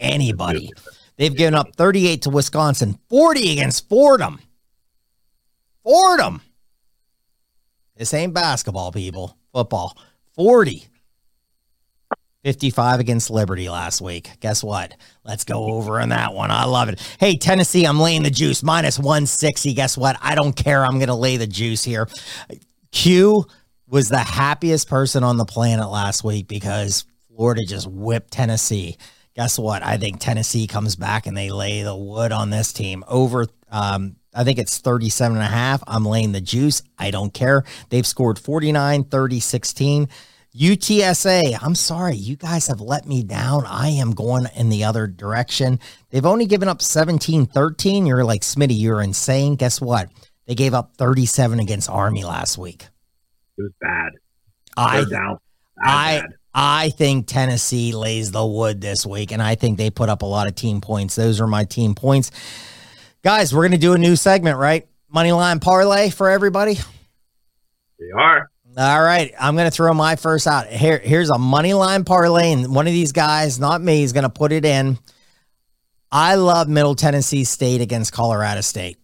anybody. They've given up 38 to Wisconsin, 40 against Fordham. Fordham. This ain't basketball, people. Football. 40. 55 against Liberty last week. Guess what? Let's go over on that one. I love it. Hey, Tennessee, I'm laying the juice minus 160. Guess what? I don't care. I'm going to lay the juice here. Q was the happiest person on the planet last week because Florida just whipped Tennessee. Guess what? I think Tennessee comes back and they lay the wood on this team over. Um, I think it's 37 and a half. I'm laying the juice. I don't care. They've scored 49, 30, 16. UTSA, I'm sorry, you guys have let me down. I am going in the other direction. They've only given up 17 13. You're like, Smitty, you're insane. Guess what? They gave up 37 against Army last week. It was bad. I, doubt. I, bad. I think Tennessee lays the wood this week, and I think they put up a lot of team points. Those are my team points. Guys, we're going to do a new segment, right? Money line parlay for everybody. They are. All right, I'm going to throw my first out. Here, here's a money line parlay, and one of these guys, not me, is going to put it in. I love Middle Tennessee State against Colorado State.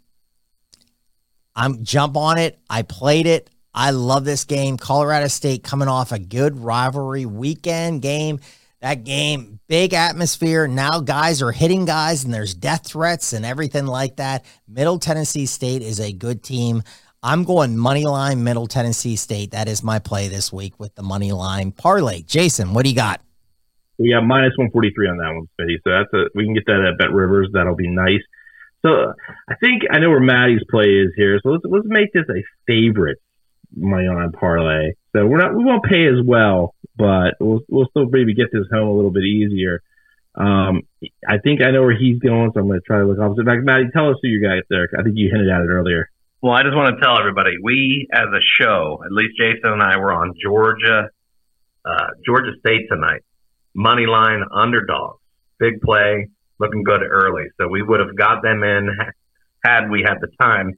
I'm jump on it. I played it. I love this game. Colorado State coming off a good rivalry weekend game. That game, big atmosphere. Now guys are hitting guys and there's death threats and everything like that. Middle Tennessee State is a good team. I'm going money line Middle Tennessee State. That is my play this week with the money line parlay. Jason, what do you got? We got minus 143 on that one, Smitty. So that's a, we can get that at Bet Rivers. That'll be nice. So I think I know where Matty's play is here. So let's let's make this a favorite money line parlay. So we're not we won't pay as well, but we'll we'll still maybe get this home a little bit easier. Um, I think I know where he's going, so I'm going to try to look opposite. Back, Matty, tell us who you got there. I think you hinted at it earlier. Well, I just want to tell everybody, we as a show, at least Jason and I were on Georgia, uh, Georgia State tonight. Money line underdog, big play, looking good early. So we would have got them in had we had the time.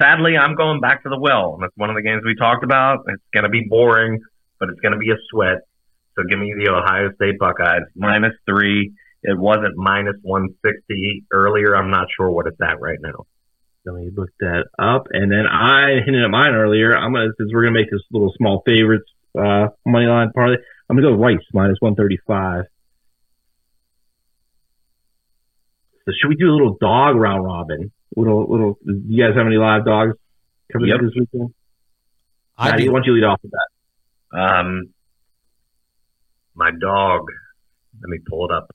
Sadly, I'm going back to the well. That's one of the games we talked about. It's going to be boring, but it's going to be a sweat. So give me the Ohio State Buckeyes minus three. It wasn't minus 160 earlier. I'm not sure what it's at right now. Let me look that up. And then I hinted at mine earlier. I'm gonna since we're gonna make this little small favorites uh money line parlay. I'm gonna go Rice minus one thirty five. So should we do a little dog round robin? Little little do you guys have any live dogs coming Yep. up this weekend? I Matty, do. why don't you lead off with that? Um, my dog. Let me pull it up.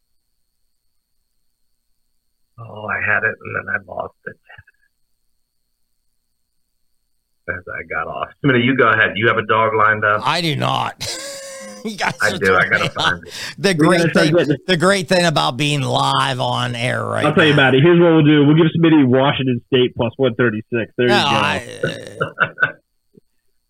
Oh, I had it and then I lost it. As I got off. Smitty, you go ahead. You have a dog lined up. I do not. I do. I gotta find it. The great thing, the great thing about being live on air right I'll tell you, about it. Here's what we'll do. We'll give Smitty Washington State plus one thirty six. There you go. I-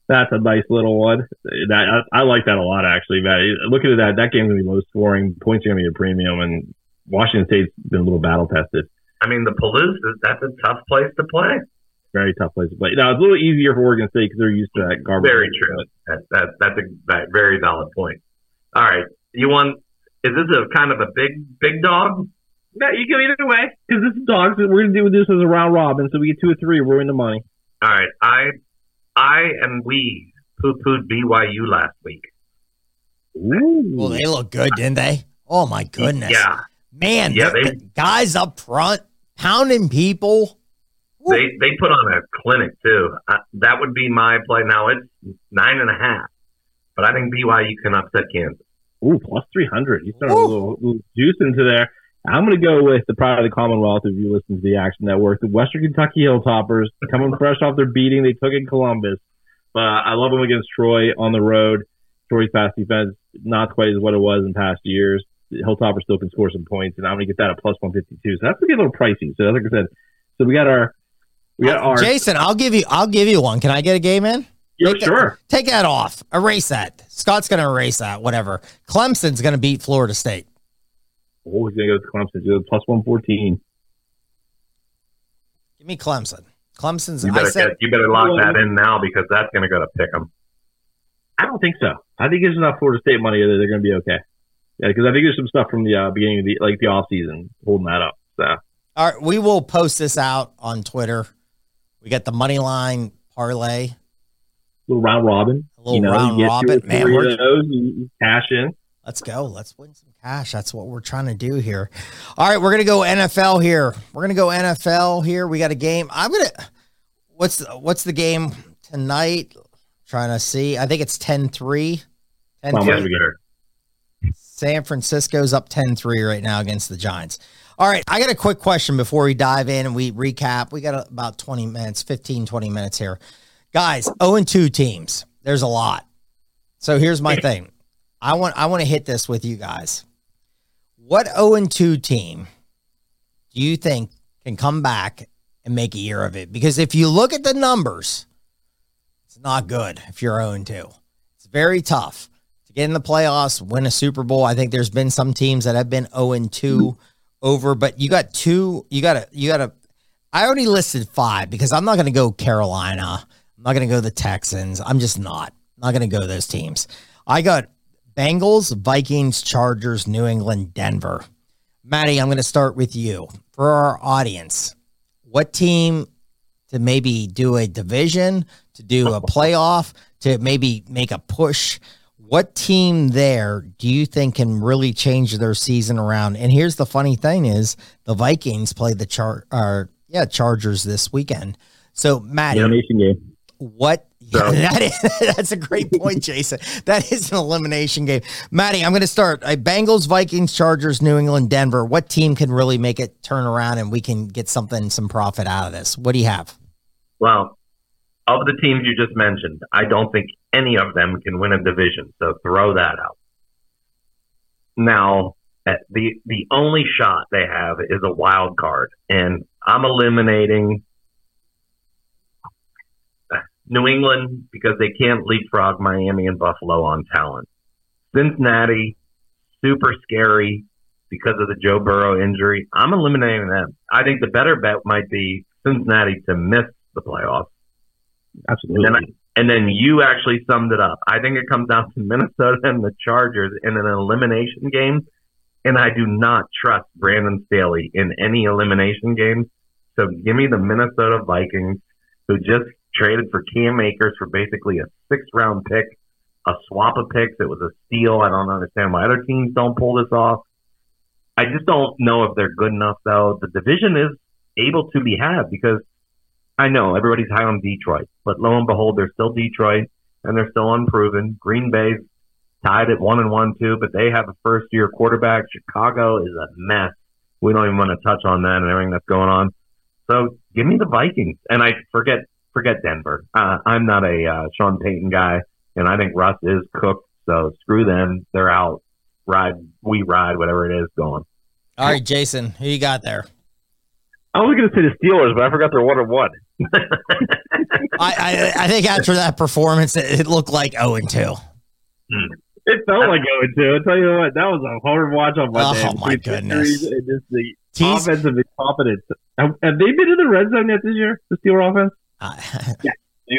That's a nice little one. That I, I like that a lot, actually, Matty. Looking at that, that game's gonna be low scoring. Points are gonna be a premium, and Washington State's been a little battle tested. I mean, the Palouse, that's a tough place to play. Very tough place to play. Now it's a little easier for Oregon State because they're used to that garbage. Very true. But That, that that's a that very valid point. All right, you want? Is this a kind of a big big dog? No, you go either way because this is dogs. We're gonna do this as a round robin, so we get two or three. We're in the money. All right, I I and we poo pooed BYU last week. Ooh. Well, they look good, didn't they? Oh my goodness. Yeah. Man, yeah, they, the guys up front pounding people. They they put on a clinic too. Uh, that would be my play. Now it's nine and a half, but I think BYU can upset Kansas. Ooh, plus three hundred. You start a little, little juice into there. I'm going to go with the pride of the Commonwealth. If you listen to the Action Network, the Western Kentucky Hilltoppers coming fresh off their beating they took in Columbus. But I love them against Troy on the road. Troy's pass defense not quite as what it was in past years. Hilltopper still can score some points, and I'm going to get that at plus 152. So that's going to get a little pricey. So like I said, so we got our, we got our. Jason, I'll give you, I'll give you one. Can I get a game in? Yeah, sure. That, take that off. Erase that. Scott's going to erase that. Whatever. Clemson's going to beat Florida State. Oh, he's going to go to Clemson. He's plus 114. Give me Clemson. Clemson's. You better, said, get, you better lock that in now because that's going to go to pick them. I don't think so. I think there's enough Florida State money that they're going to be okay. Yeah, because I think there's some stuff from the uh, beginning of the like the off season holding that up. So, all right, we will post this out on Twitter. We got the money line parlay, little round robin, a little you know, round robin, man. We're, those, you cash in. Let's go. Let's win some cash. That's what we're trying to do here. All right, we're gonna go NFL here. We're gonna go NFL here. We got a game. I'm gonna. What's the, what's the game tonight? Trying to see. I think it's 10-3. 10-3. San Francisco's up 10-3 right now against the Giants. All right, I got a quick question before we dive in and we recap. We got about 20 minutes, 15, 20 minutes here. Guys, 0 and 2 teams. There's a lot. So here's my thing. I want I want to hit this with you guys. What 0 and 2 team do you think can come back and make a year of it? Because if you look at the numbers, it's not good if you're 0 and 2. It's very tough to get in the playoffs, win a Super Bowl. I think there's been some teams that have been 0 and 2 over, but you got two, you got to, you got to, I already listed five because I'm not going to go Carolina. I'm not going to go the Texans. I'm just not, not going to go those teams. I got Bengals, Vikings, Chargers, New England, Denver. Matty, I'm going to start with you. For our audience, what team to maybe do a division, to do a playoff, to maybe make a push what team there do you think can really change their season around? And here's the funny thing is the Vikings play the char or yeah, Chargers this weekend. So Matt, elimination game. What so. that is that's a great point, Jason. That is an elimination game. Matty, I'm gonna start. Uh, Bengals, Vikings, Chargers, New England, Denver. What team can really make it turn around and we can get something, some profit out of this? What do you have? Well, of the teams you just mentioned, I don't think any of them can win a division. So throw that out. Now, eh, the the only shot they have is a wild card, and I'm eliminating New England because they can't leapfrog Miami and Buffalo on talent. Cincinnati, super scary because of the Joe Burrow injury. I'm eliminating them. I think the better bet might be Cincinnati to miss the playoffs Absolutely. And then, I, and then you actually summed it up. I think it comes down to Minnesota and the Chargers in an elimination game. And I do not trust Brandon Staley in any elimination game. So give me the Minnesota Vikings, who just traded for Cam Akers for basically a six round pick, a swap of picks. It was a steal. I don't understand why other teams don't pull this off. I just don't know if they're good enough, though. The division is able to be had because I know everybody's high on Detroit, but lo and behold, they're still Detroit and they're still unproven. Green Bay's tied at one and one too, but they have a first year quarterback. Chicago is a mess. We don't even want to touch on that and everything that's going on. So give me the Vikings, and I forget forget Denver. Uh, I'm not a uh, Sean Payton guy, and I think Russ is cooked. So screw them. They're out. Ride, we ride, whatever it is, going. All right, Jason, who you got there? I was going to say the Steelers, but I forgot they're one and one. I, I, I think after that performance, it, it looked like zero oh and two. It felt like zero and two. I tell you what, that was a hard watch on Monday. Oh my goodness! And just the Tease. offensive confidence. Have, have, they been in the red zone yet this year? The Steeler offense? Uh, yeah,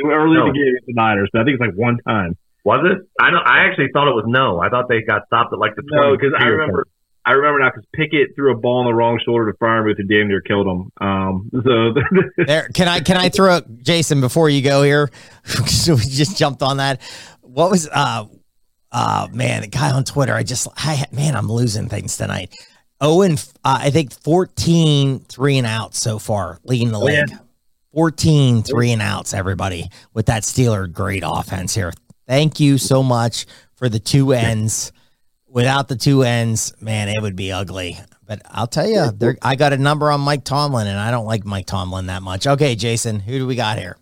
early no. in the game the Niners. So I think it's like one time. Was it? I don't. I actually thought it was no. I thought they got stopped at like the No, because I 23 or remember, I remember now because Pickett threw a ball on the wrong shoulder to Freiermuth and damn near killed him. Um, so There, can I can I throw up Jason before you go here? so we just jumped on that. What was uh uh man, the guy on Twitter? I just I man, I'm losing things tonight. Owen, uh, I think 14 three and outs so far, leading the yeah. league. 14 three and outs, everybody, with that Steeler great offense here. Thank you so much for the two ends. Without the two ends, man, it would be ugly. But I'll tell you, there, I got a number on Mike Tomlin, and I don't like Mike Tomlin that much. Okay, Jason, who do we got here?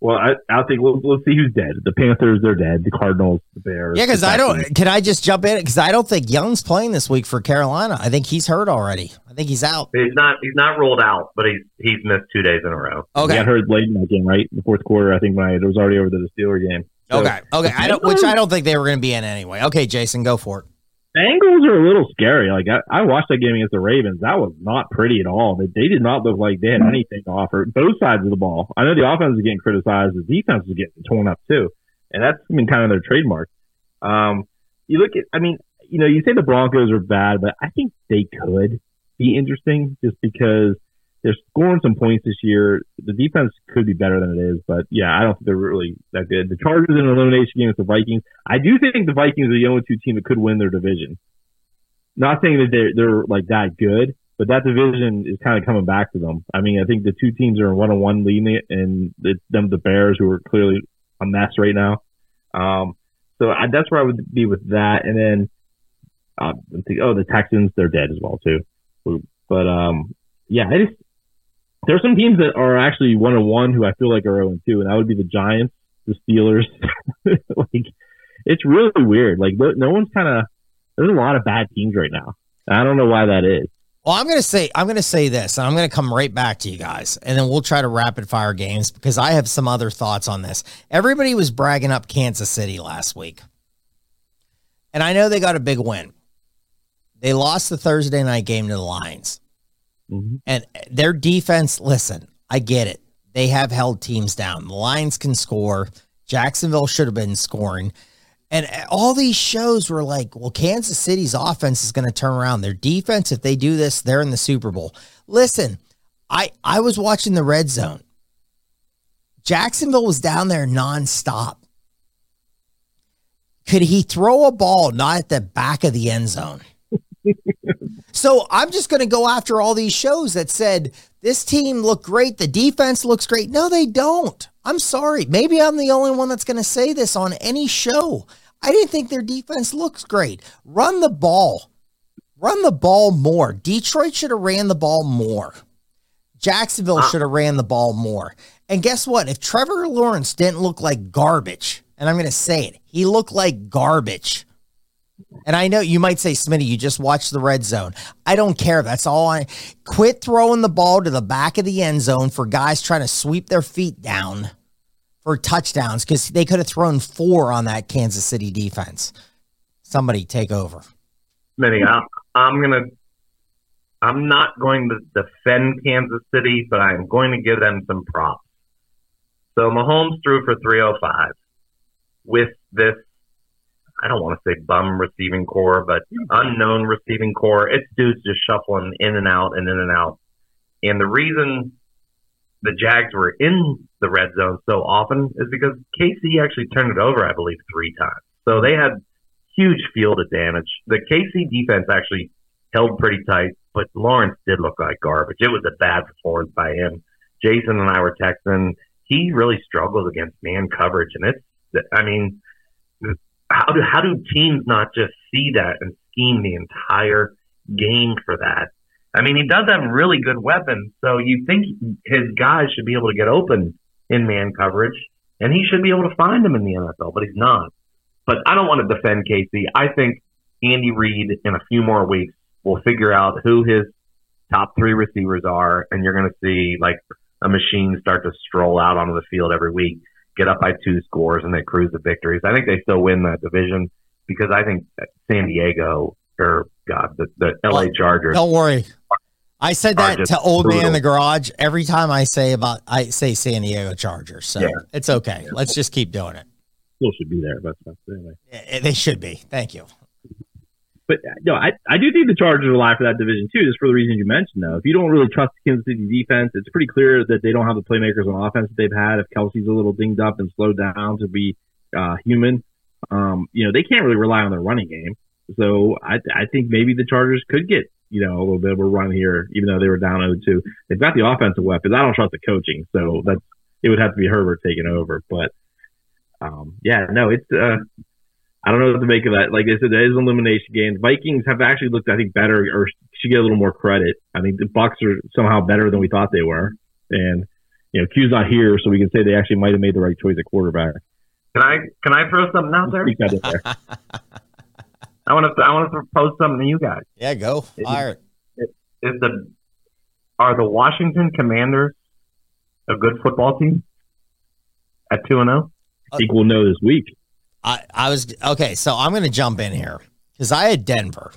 well, I, I think we'll, let's see who's dead. The Panthers, they're dead. The Cardinals, the Bears. Yeah, because I don't. Can I just jump in? Because I don't think Young's playing this week for Carolina. I think he's hurt already. I think he's out. He's not. He's not rolled out, but he's he's missed two days in a row. He Okay. got hurt late in that game, right? In the fourth quarter, I think when I, it was already over to the Steeler game. So, Okay. Okay. I don't. Which I don't think they were going to be in anyway. Okay, Jason, go for it. Bengals are a little scary. Like I, I watched that game against the Ravens. That was not pretty at all. They, they did not look like they had anything to offer. Both sides of the ball. I know the offense is getting criticized. The defense is getting torn up too, and that's been kind of their trademark. Um, you look at. I mean, you know, you say the Broncos are bad, but I think they could be interesting just because they're scoring some points this year. The defense could be better than it is, but yeah, I don't think they're really that good. The Chargers in an elimination game with the Vikings. I do think the Vikings are the only two team that could win their division. Not saying that they're they're like that good, but that division is kind of coming back to them. I mean, I think the two teams are in one on one leading it, and it's them the Bears who are clearly a mess right now. Um, so I, that's where I would be with that, and then uh, think, oh, the Texans they're dead as well too. But um, yeah, I just there's some teams that are actually one on one who I feel like are 0 and 2, and that would be the Giants, the Steelers. like, it's really weird. Like, no, no one's kind of there's a lot of bad teams right now. I don't know why that is. Well, I'm gonna say I'm gonna say this, and I'm gonna come right back to you guys, and then we'll try to rapid fire games because I have some other thoughts on this. Everybody was bragging up Kansas City last week, and I know they got a big win. They lost the Thursday night game to the Lions, Mm-hmm. and their defense. Listen, I get it. They have held teams down. The Lions can score. Jacksonville should have been scoring. And all these shows were like, well, Kansas City's offense is going to turn around. Their defense, if they do this, they're in the Super Bowl. Listen, I I was watching the red zone. Jacksonville was down there nonstop. Could he throw a ball not at the back of the end zone? So I'm just going to go after all these shows that said this team looked great, the defense looks great. No, they don't. I'm sorry. Maybe I'm the only one that's going to say this on any show. I didn't think their defense looks great. Run the ball. Run the ball more. Detroit should have ran the ball more. Jacksonville should have ran the ball more. And guess what? If Trevor Lawrence didn't look like garbage, and I'm going to say it, he looked like garbage. And I know you might say, Smitty, you just watched the red zone. I don't care. That's all I quit throwing the ball to the back of the end zone for guys trying to sweep their feet down for touchdowns because they could have thrown four on that Kansas City defense. Somebody take over. Smitty, I'm, I'm gonna. I'm not going to defend Kansas City, but I'm going to give them some props. So Mahomes threw for 305 with this. I don't want to say bum receiving core, but unknown receiving core. It's dudes just shuffling in and out and in and out. And the reason the Jags were in the red zone so often is because KC actually turned it over, I believe, three times. So they had huge field advantage. The KC defense actually held pretty tight, but Lawrence did look like garbage. It was a bad performance by him. Jason and I were texting. He really struggles against man coverage, and it's. I mean, how do how do teams not just see that and scheme the entire game for that? I mean, he does have really good weapons, so you think his guys should be able to get open in man coverage, and he should be able to find them in the NFL, but he's not. But I don't want to defend KC. I think Andy Reid in a few more weeks will figure out who his top three receivers are, and you're going to see like a machine start to stroll out onto the field every week, get up by two scores, and they cruise to victories. I think they still win that division because I think San Diego or God, the, the LA Chargers. Don't worry. I said that to old man in the garage every time I say about I say San Diego Chargers. So Yeah. it's okay. Let's just keep doing it. still should be there, but anyway. They should be. Thank you. But uh, no, I, I do think the Chargers are alive for that division too, just for the reasons you mentioned. Though, if you don't really trust the Kansas City defense, it's pretty clear that they don't have the playmakers on offense that they've had. If Kelce's a little dinged up and slowed down to be uh, human, um, you know they can't really rely on their running game. So I, I think maybe the Chargers could get you know a little bit of a run here, even though they were down 0-2. They've got the offensive weapons. I don't trust the coaching, so that's it would have to be Herbert taking over. But um, yeah, no, it's uh, I don't know what to make of that. Like I said, there is an elimination game. Vikings have actually looked, I think, better or should get a little more credit. I think the Bucs are somehow better than we thought they were, and you know, Q's not here, so we can say they actually might have made the right choice at quarterback. Can I can I throw something out there? Speak there. I want to I want to propose something to you guys. Yeah, go fire it. Is the are the Washington Commanders a good football team at two and oh? zero? I think we'll know this week. I, I was okay, so I'm going to jump in here because I had Denver,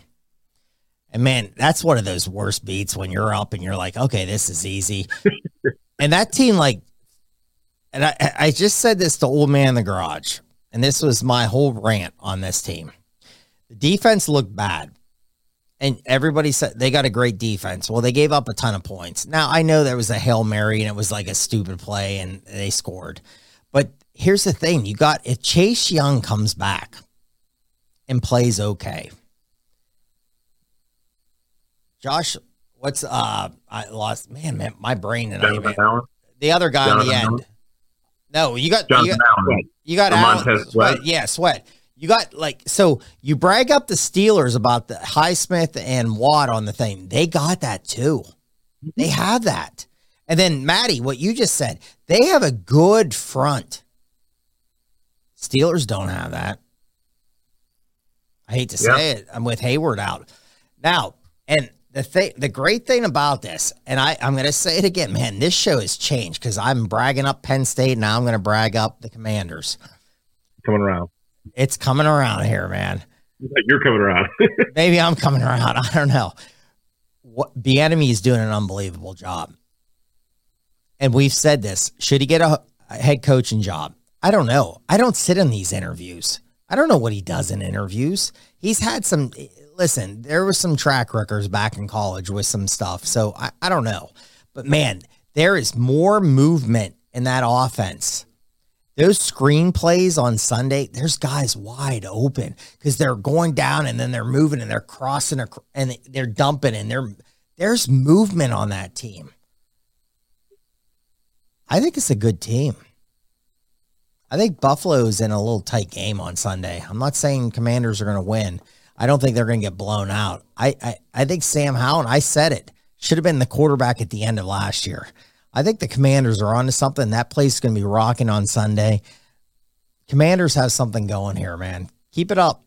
and man, that's one of those worst beats when you're up and you're like, okay, this is easy, and that team like, and I I just said this to old man in the garage, and this was my whole rant on this team. The defense looked bad, and everybody said they got a great defense. Well, they gave up a ton of points. Now I know there was a hail mary and it was like a stupid play, and they scored, but here's the thing you got if Chase Young comes back and plays okay. Josh, what's uh I lost man, man, my brain and I Jonathan even, the other guy in the Jonathan end. No, you got you got, Allen. you got Allen, Montez sweat. Sweat. Yeah, sweat. You got like so you brag up the Steelers about the Highsmith and Watt on the thing. They got that too. They have that. And then Matty, what you just said, they have a good front. Steelers don't have that. I hate to Yeah. say it. I'm with Heyward out. Now, and the thing the great thing about this, and I, I'm gonna say it again, man, this show has changed because I'm bragging up Penn State, now I'm gonna brag up the commanders. Coming around. It's coming around here, man. You're coming around. Maybe I'm coming around. I don't know. What Bieniemy is doing an unbelievable job. And we've said this. Should he get a, a head coaching job? I don't know. I don't sit in these interviews. I don't know what he does in interviews. He's had some listen, there was some track records back in college with some stuff. So I, I don't know. But man, there is more movement in that offense. Those screenplays on Sunday, there's guys wide open because they're going down and then they're moving and they're crossing and they're dumping and they're there's movement on that team. I think it's a good team. I think Buffalo's in a little tight game on Sunday. I'm not saying Commanders are going to win. I don't think they're going to get blown out. I, I I think Sam Howell, I said it, should have been the quarterback at the end of last year. I think the Commanders are onto something. That place is going to be rocking on Sunday. Commanders have something going here, man. Keep it up.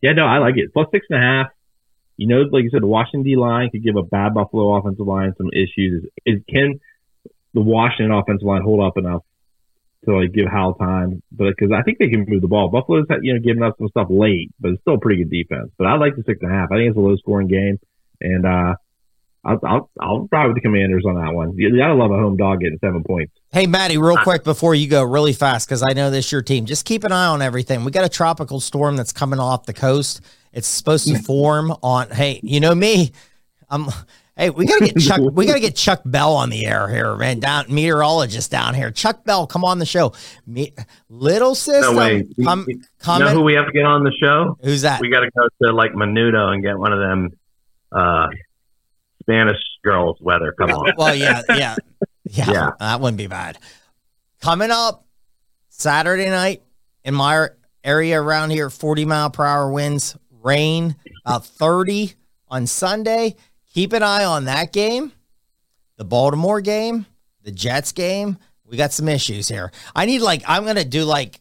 Yeah, no, I like it. Plus six and a half. You know, like you said, the Washington D line could give a bad Buffalo offensive line some issues. Is can the Washington offensive line hold up enough to like give Howell time? But because I think they can move the ball. Buffalo's you know giving up some stuff late, but it's still a pretty good defense. But I like the six and a half. I think it's a low scoring game, and uh, I'll I'll I'll ride with the Commanders on that one. You gotta love a home dog getting seven points. Hey, Matty, real quick before you go, really fast, because I know this is your team. Just keep an eye on everything. We got a tropical storm that's coming off the coast. It's supposed to form on. Hey, you know me. I'm. Hey, we gotta get Chuck. we gotta get Chuck Bell on the air here, man. Down meteorologist down here. Chuck Bell, come on the show. Me, little sister, No way. Come, You come know in- who we have to get on the show? Who's that? We got to go to like Menudo and get one of them uh, Spanish girls' weather. Come on. Well, yeah, yeah, yeah, Yeah. That wouldn't be bad. Coming up Saturday night in my area around here, 40 mile per hour winds, rain, about 30 on Sunday. Keep an eye on that game, the Baltimore game, the Jets game. We got some issues here. I need like I'm gonna do like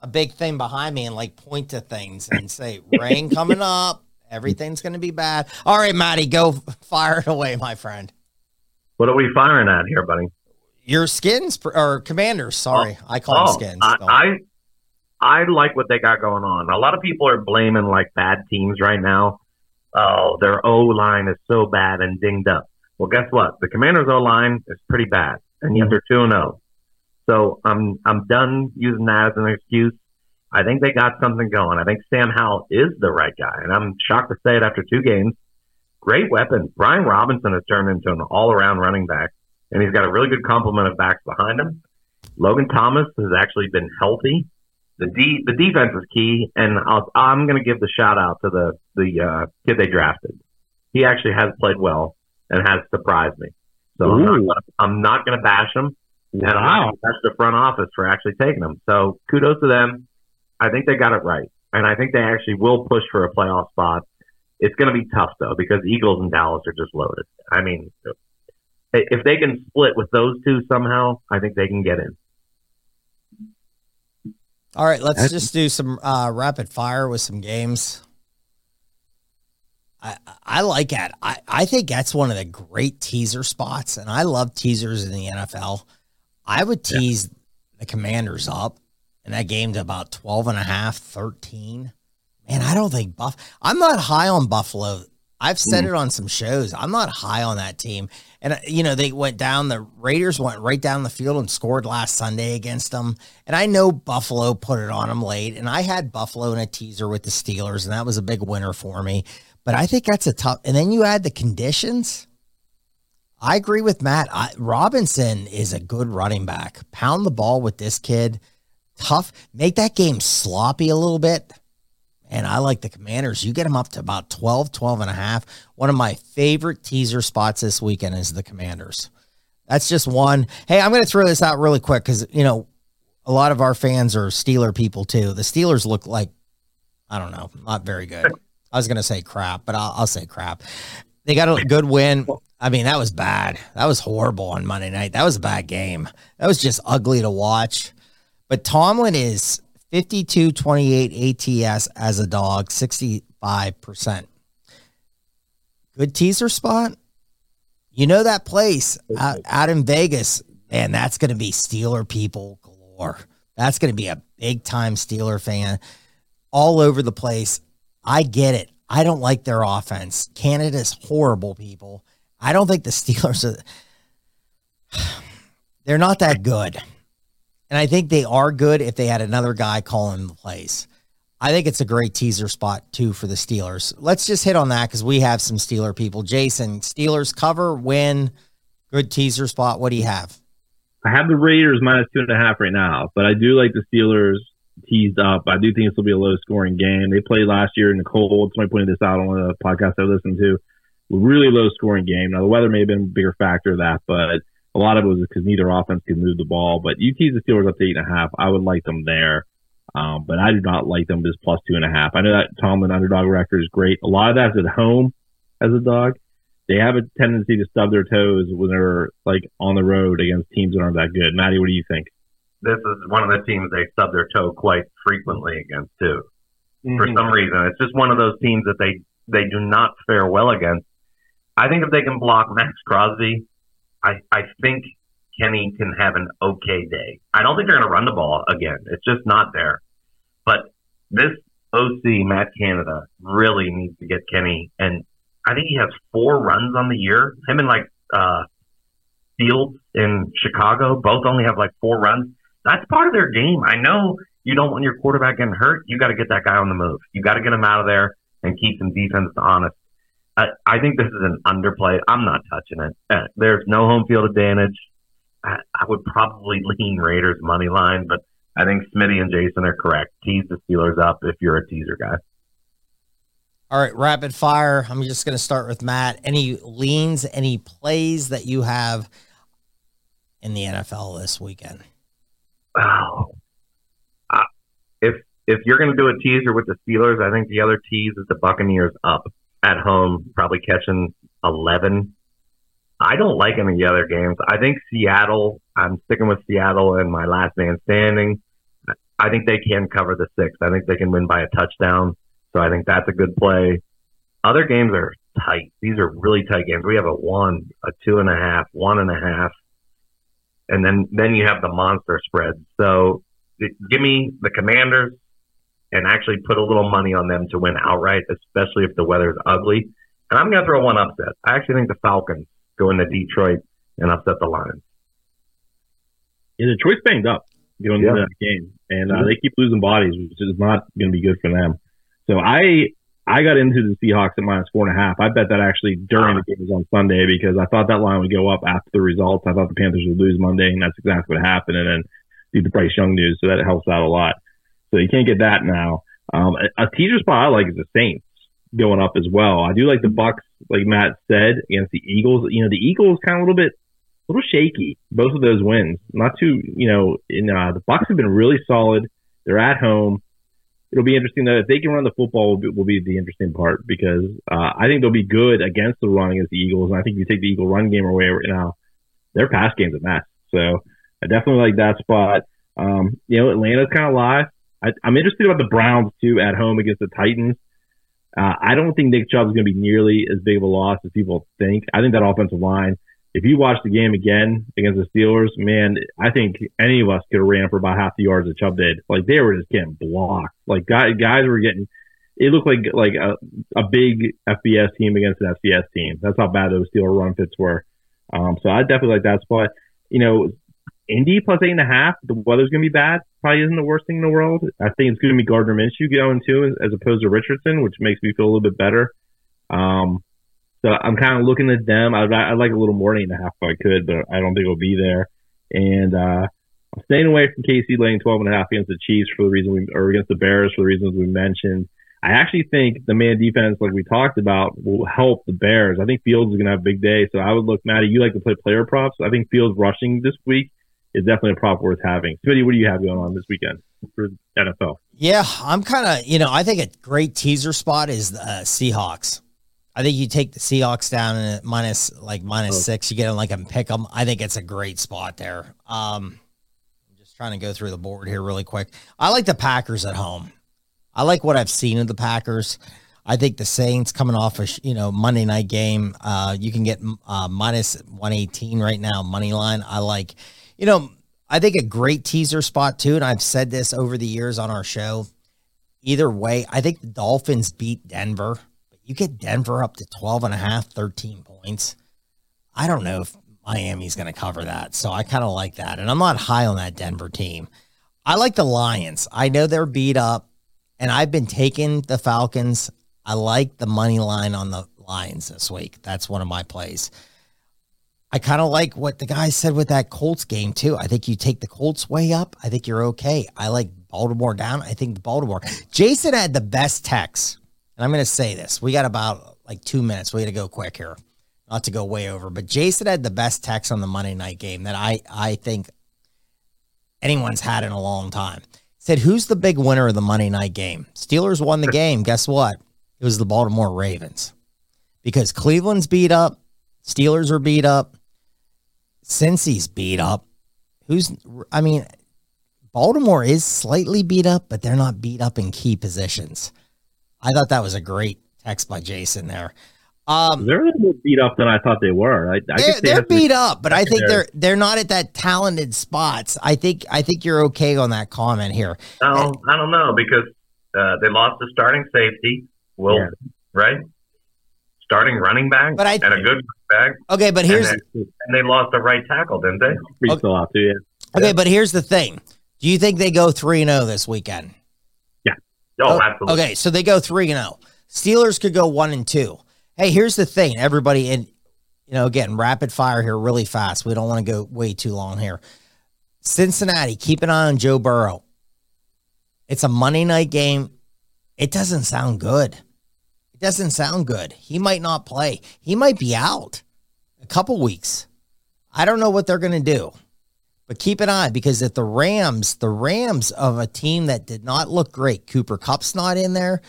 a big thing behind me and like point to things and say rain coming up. Everything's gonna be bad. All right, Matty, go fire it away, my friend. What are we firing at here, buddy? Your skins or commanders? Sorry, oh, I call them Oh, skins. I, I I like what they got going on. A lot of people are blaming like bad teams right now. Oh, their O line is so bad and dinged up. Well, guess what? The Commanders' O line is pretty bad, and yet they're two and zero. So I'm I'm done using that as an excuse. I think they got something going. I think Sam Howell is the right guy, and I'm shocked to say it after two games. Great weapon. Brian Robinson has turned into an all-around running back, and he's got a really good complement of backs behind him. Logan Thomas has actually been healthy. The the defense is key, and I'll, I'm going to give the shout out to the the uh, kid they drafted. He actually has played well and has surprised me. So I'm not, gonna, I'm not going to bash him. Wow. That's the front office for actually taking him. So kudos to them. I think they got it right. And I think they actually will push for a playoff spot. It's going to be tough, though, because Eagles and Dallas are just loaded. I mean, if they can split with those two somehow, I think they can get in. All right, let's just do some uh, rapid fire with some games. I, I like that. I, I think that's one of the great teaser spots, and I love teasers in the NFL. I would tease yeah. the Commanders up in that game to about 12 and a half, 13. Man, I don't think Buff. I'm not high on Buffalo. I've said mm. it on some shows. I'm not high on that team. And, uh, you know, they went down, the Raiders went right down the field and scored last Sunday against them. And I know Buffalo put it on them late. And I had Buffalo in a teaser with the Steelers, and that was a big winner for me. But I think that's a tough. And then you add the conditions. I agree with Matt. I, Robinson is a good running back. Pound the ball with this kid. Tough. Make that game sloppy a little bit. And I like the commanders. You get them up to about 12, 12 and a half. One of my favorite teaser spots this weekend is the commanders. That's just one. Hey, I'm going to throw this out really quick because, you know, a lot of our fans are Steeler people too. The Steelers look like, I don't know, not very good. I was going to say crap, but I'll, I'll say crap. They got a good win. I mean, that was bad. That was horrible on Monday night. That was a bad game. That was just ugly to watch. But Tomlin is 52 28 ATS as a dog, 65%. Good teaser spot. You know that place out, out in Vegas, and that's going to be Steeler people galore. That's going to be a big time Steeler fan all over the place. I get it. I don't like their offense. Canada's horrible, people. I don't think the Steelers are. They're not that good. And I think they are good if they had another guy calling the plays. I think it's a great teaser spot, too, for the Steelers. Let's just hit on that because we have some Steeler people. Jason, Steelers cover, win, good teaser spot. What do you have? I have the Raiders minus two and a half right now, but I do like the Steelers teased up. I do think this will be a low scoring game. They played last year in the cold. Somebody pointed this out on a podcast I listened to. Really low scoring game. Now the weather may have been a bigger factor of that, but a lot of it was because neither offense could move the ball. But you tease the Steelers up to eight and a half. I would like them there. Um, but I do not like them just plus two and a half. I know that Tomlin underdog record is great. A lot of that's at home as a dog. They have a tendency to stub their toes when they're like on the road against teams that aren't that good. Matty, what do you think? this is one of the teams they stub their toe quite frequently against too. Mm-hmm. For some reason, it's just one of those teams that they they do not fare well against. I think if they can block Maxx Crosby, I I think Kenny can have an okay day. I don't think they're going to run the ball again. It's just not there. But this OC Matt Canada really needs to get Kenny, and I think he has four runs on the year. Him and like uh, Fields in Chicago both only have like four runs that's part of their game. I know you don't want your quarterback getting hurt. You got to get that guy on the move. You got to get him out of there and keep some defense honest. I, I think this is an underplay. I'm not touching it. Uh, there's no home field advantage. I, I would probably lean Raiders money line, but I think Smitty and Jason are correct. Tease the Steelers up if you're a teaser guy. All right, rapid fire. I'm just going to start with Matt. Any leans, any plays that you have in the NFL this weekend? oh, if if you're going to do a teaser with the Steelers, I think the other tease is the Buccaneers up at home, probably catching 11. I don't like any of the other games. I think Seattle, I'm sticking with Seattle and my last man standing. I think they can cover the six. I think they can win by a touchdown. So I think that's a good play. Other games are tight. These are really tight games. We have a one, a two and a half, one and a half and then then you have the monster spread. So give me the Commanders and actually put a little money on them to win outright, especially if the weather's ugly. And I'm going to throw one upset. I actually think the Falcons go into Detroit and upset the Lions. Yeah, Detroit's banged up going Yeah. into that game, and uh, they keep losing bodies, which is not going to be good for them. So I I got into the Seahawks at minus four and a half. I bet that actually during the games on Sunday because I thought that line would go up after the results. I thought the Panthers would lose Monday, and that's exactly what happened. And then due to Bryce Young news, so that helps out a lot. So you can't get that now. Um, a, a teaser spot I like is the Saints going up as well. I do like the Bucs, like Matt said, against the Eagles. You know, the Eagles kind of a little bit a little shaky. Both of those wins, not too, you know, in uh, the Bucs have been really solid. They're at home. It'll be interesting though if they can run the football. Will be, will be the interesting part because uh, I think they'll be good against the run against the Eagles, and I think you take the Eagle run game away right now, their pass game's a mess. So I definitely like that spot. Um, you know, Atlanta's kind of live. I, I'm interested about the Browns too at home against the Titans. Uh, I don't think Nick Chubb is going to be nearly as big of a loss as people think. I think that offensive line if you watch the game again against the Steelers, man, I think any of us could have ran for about half the yards that Chubb did. Like they were just getting blocked. Like guys, guys were getting. It looked like like a, a big FBS team against an FCS team. That's how bad those Steeler run fits were. Um, so I definitely like that spot. You know, Indy plus eight and a half. The weather's gonna be bad. Probably isn't the worst thing in the world. I think it's gonna be Gardner Minshew going too, as opposed to Richardson, which makes me feel a little bit better. Um, so I'm kind of looking at them. I'd, I'd like a little more than a half if I could, but I don't think it'll be there. And uh, I'm staying away from KC laying 12 and a half against the Chiefs for the reason we, or against the Bears for the reasons we mentioned. I actually think the man defense, like we talked about, will help the Bears. I think Fields is going to have a big day. So I would look, Matty, you like to play player props. I think Fields rushing this week is definitely a prop worth having. Smitty, what do you have going on this weekend for NFL? Yeah, I'm kind of, you know, I think a great teaser spot is the uh, Seahawks. I think you take the Seahawks down and minus like minus Oh. six, you get them like and pick them. I think it's a great spot there. Um, I'm just trying to go through the board here really quick. I like the Packers at home. I like what I've seen of the Packers. I think the Saints coming off a you know Monday night game. Uh, you can get uh, minus one eighteen right now money line. I like, you know, I think a great teaser spot too. And I've said this over the years on our show. Either way, I think the Dolphins beat Denver. But you get Denver up to 12 and a half, 13 points. I don't know if Miami's going to cover that. So I kind of like that. And I'm not high on that Denver team. I like the Lions. I know they're beat up, and I've been taking the Falcons. I like the money line on the Lions this week. That's one of my plays. I kind of like what the guy said with that Colts game too. I think you take the Colts way up. I think you're okay. I like Baltimore down. I think Baltimore. Jason had the best text, and I'm going to say this. We got about like two minutes. We got to go quick here, not to go way over. But Jason had the best text on the Monday night game that I I think anyone's had in a long time. Said, "Who's the big winner of the Monday night game? Steelers won the game. Guess what? It was the Baltimore Ravens because Cleveland's beat up, Steelers are beat up, Cincy's beat up. Who's? I mean, Baltimore is slightly beat up, but they're not beat up in key positions. I thought that was a great text by Jason there. Um, They're a little more beat up than I thought they were. I, I they're, guess they they're have to- beat up, but I think secondary. they're they're not at that talented spots. I think I think you're okay on that comment here. No, I don't know because uh, they lost the starting safety, Will, Yeah. right? Starting running back But I- and a good back, Okay, but and, here's and they lost the right tackle, didn't they? Pretty still out too. Yeah. okay, but here's the thing. Do you think they go three and zero this weekend? Oh, Oh, absolutely. Okay, so they go three and zero. Steelers could go one and two. Hey, here's the thing, everybody, and you know, again, rapid fire here, really fast. We don't want to go way too long here. Cincinnati, keep an eye on Joe Burrow. It's a Monday night game. It doesn't sound good. Doesn't sound good. He might not play. He might be out a couple weeks. I don't know what they're going to do. But keep an eye because if the Rams, the Rams of a team that did not look great, Cooper Kupp's not in there.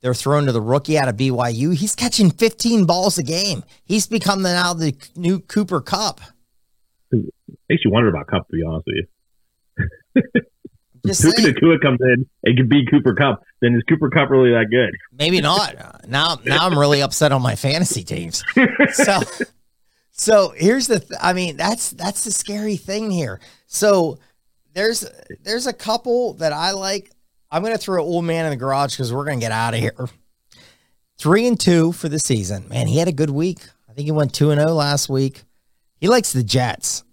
They're thrown to the rookie out of BYU. He's catching 15 balls a game. He's become the, now the new Cooper Kupp. Makes you wonder about Kupp, to be honest with you. Just Puka Nacua comes in and can beat Cooper Kupp, then is Cooper Kupp really that good? maybe not. Now, now I'm really upset on my fantasy teams. So, so here's the. Th- I mean, that's that's the scary thing here. So there's there's a couple that I like. I'm gonna throw an old man in the garage because we're gonna get out of here. Three and two for the season. Man, he had a good week. I think he went two and zero last week. He likes the Jets.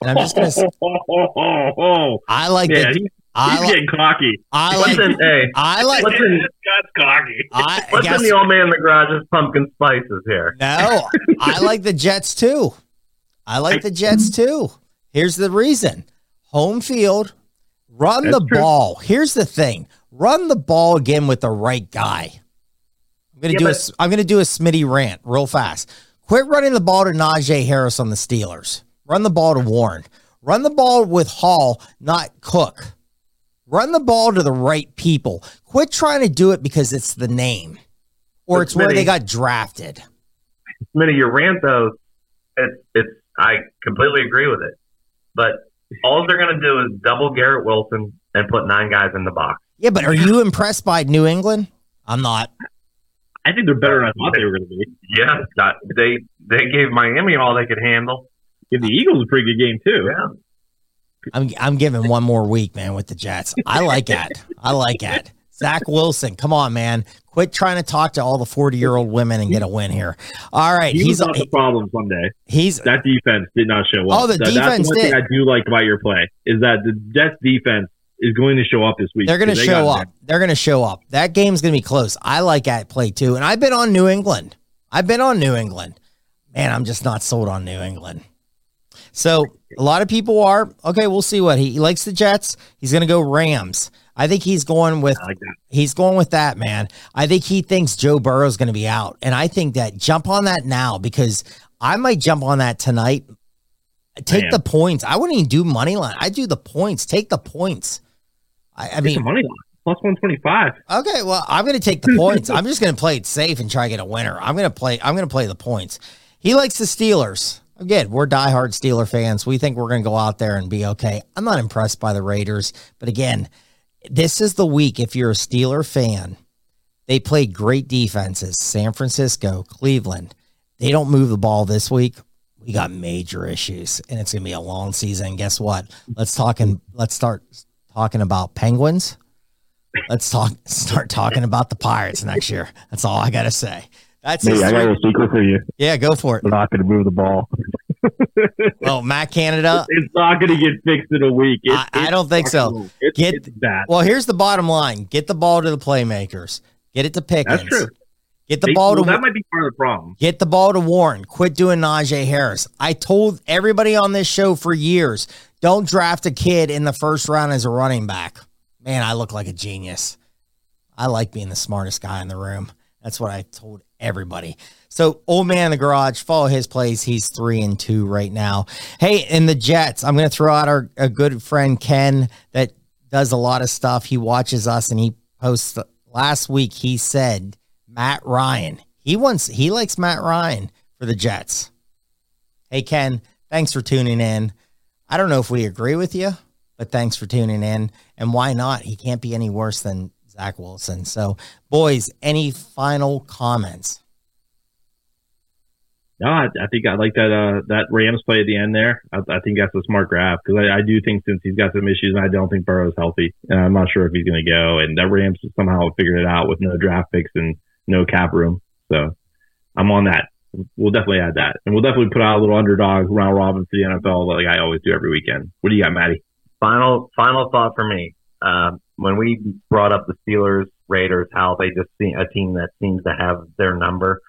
And I'm just gonna. s- oh. I like Yeah, the. he's, I like. getting cocky. I like. Listen, hey, I like. listen, Scott's cocky. I listen, guess. the old man in the garage is pumpkin spices here. No, I like the Jets too. I like the Jets too. Here's the reason: home field, run That's the true. ball. Here's the thing: run the ball again with the right guy. I'm gonna Yeah, do a. but- s- I'm gonna do a Smitty rant real fast. Quit running the ball to Najee Harris on the Steelers. Run the ball to Warren. Run the ball with Hall, not Cook. Run the ball to the right people. Quit trying to do it because it's the name, or But it's where they got drafted. Minnie, your rant though, it's it's I completely agree with it. But all they're gonna do is double Garrett Wilson and put nine guys in the box. Yeah, but are you impressed by New England? I'm not. I think they're better than I thought they were going to be. Yeah, they they gave Miami all they could handle. Give the Eagles a pretty good game too. Yeah. I'm I'm giving one more week, man, with the Jets. I like that. I like that. Zach Wilson, come on, man. Quit trying to talk to all the 40 year old women and get a win here. All right, He he's was not the problem Sunday. he's That defense did not show up. Oh, the That- defense That's one did. thing I do like about your play is that the Jets defense is going to show up this week. they're going to they show got up. They're going to show up. That game's going to be close. I like that play too, and I've been on New England. I've been on New England. Man, I'm just not sold on New England. So a lot of people are okay. We'll see what he, he likes. The Jets. He's going to go Rams. I think he's going with like. He's going with that, man. I think he thinks Joe Burrow's going to be out. And I think that jump on that now because I might jump on that tonight. Take Man. the points. I wouldn't even do money line. I do the points. Take the points. I, I mean, money line plus one twenty five. okay, well, I'm going to take the points. I'm just going to play it safe and try to get a winner. I'm going to play. I'm going to play the points. He likes the Steelers. Again, we're diehard Steeler fans. We think we're going to go out there and be okay. I'm not impressed by the Raiders, but again, this is the week. If you're a Steeler fan, they play great defenses. San Francisco, Cleveland. They don't move the ball this week. We got major issues, and it's going to be a long season. Guess what? Let's talk and let's start talking about Penguins. Let's talk. Start talking about the Pirates next year. That's all I got to say. That's his Maybe I got a secret for you. yeah. Go for it. We're not going to move the ball. Oh, Matt Canada. It's not going to get fixed in a week. It's, I- I don't think so. It's, Get- it's bad. Well, here's the bottom line: get the ball to the playmakers. Get it to Pickens. That's true. Get the They- ball well, to that might be part of the problem. Get the ball to Warren. Quit doing Najee Harris. I told everybody on this show for years don't draft a kid in the first round as a running back. Man, I look like a genius. I like being the smartest guy in the room. That's what I told everybody. So, old man in the garage, follow his plays. He's three and two right now. Hey, in the Jets, I'm going to throw out our a good friend Ken that does a lot of stuff. He watches us and he posts. Last week, he said Matt Ryan. He wants. He likes Matt Ryan for the Jets. Hey Ken, thanks for tuning in. I don't know if we agree with you, but thanks for tuning in. And why not? He can't be any worse than Zach Wilson. So, boys, any final comments? No, I, I think I like that uh, that Rams play at the end there. I, I think that's a smart grab because I, I do think since he's got some issues, and I don't think Burrow's healthy, and I'm not sure if he's going to go. And that Rams somehow figured it out with no draft picks and no cap room. So I'm on that. We'll definitely add that, and we'll definitely put out a little underdog round robin for the NFL like I always do every weekend. What do you got, Matty? Final final thought for me. Um, when we brought up the Steelers, Raiders, how they just see a team that seems to have their number.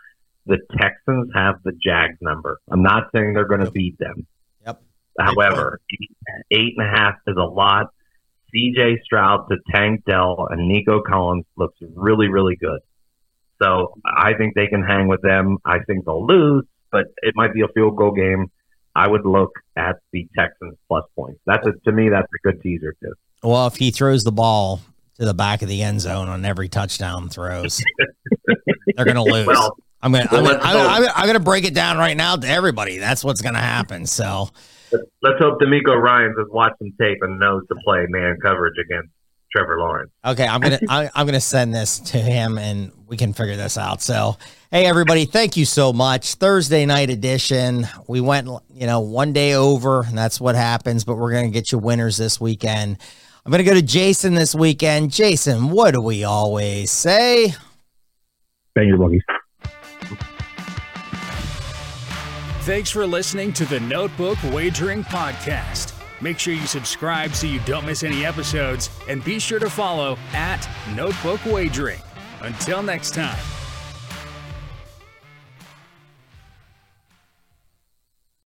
The Texans have the Jags number. I'm not saying they're going to beat them. Yep. However, eight and a half is a lot. CJ Stroud to Tank Dell and Nico Collins looks really, really good. So I think they can hang with them. I think they'll lose, but it might be a field goal game. I would look at the Texans plus points. That's a, to me, that's a good teaser too. Well, if he throws the ball to the back of the end zone on every touchdown throws, they're going to lose. Well, I'm going to well, I'm gonna, I'm, hope. gonna, I'm gonna break it down right now to everybody. That's what's going to happen. So, let's hope DeMeco Ryans has watched some tape and knows to play man coverage against Trevor Lawrence. Okay, I'm gonna I, I'm gonna send this to him and we can figure this out. So, hey everybody, thank you so much. Thursday night edition. We went, you know, one day over, and that's what happens. But we're gonna get you winners this weekend. I'm gonna go to Jason this weekend. Jason, what do we always say? Bang your buggies. Thanks for listening to the Notebook Wagering Podcast. Make sure you subscribe so you don't miss any episodes, and be sure to follow at Notebook Wagering. Until next time.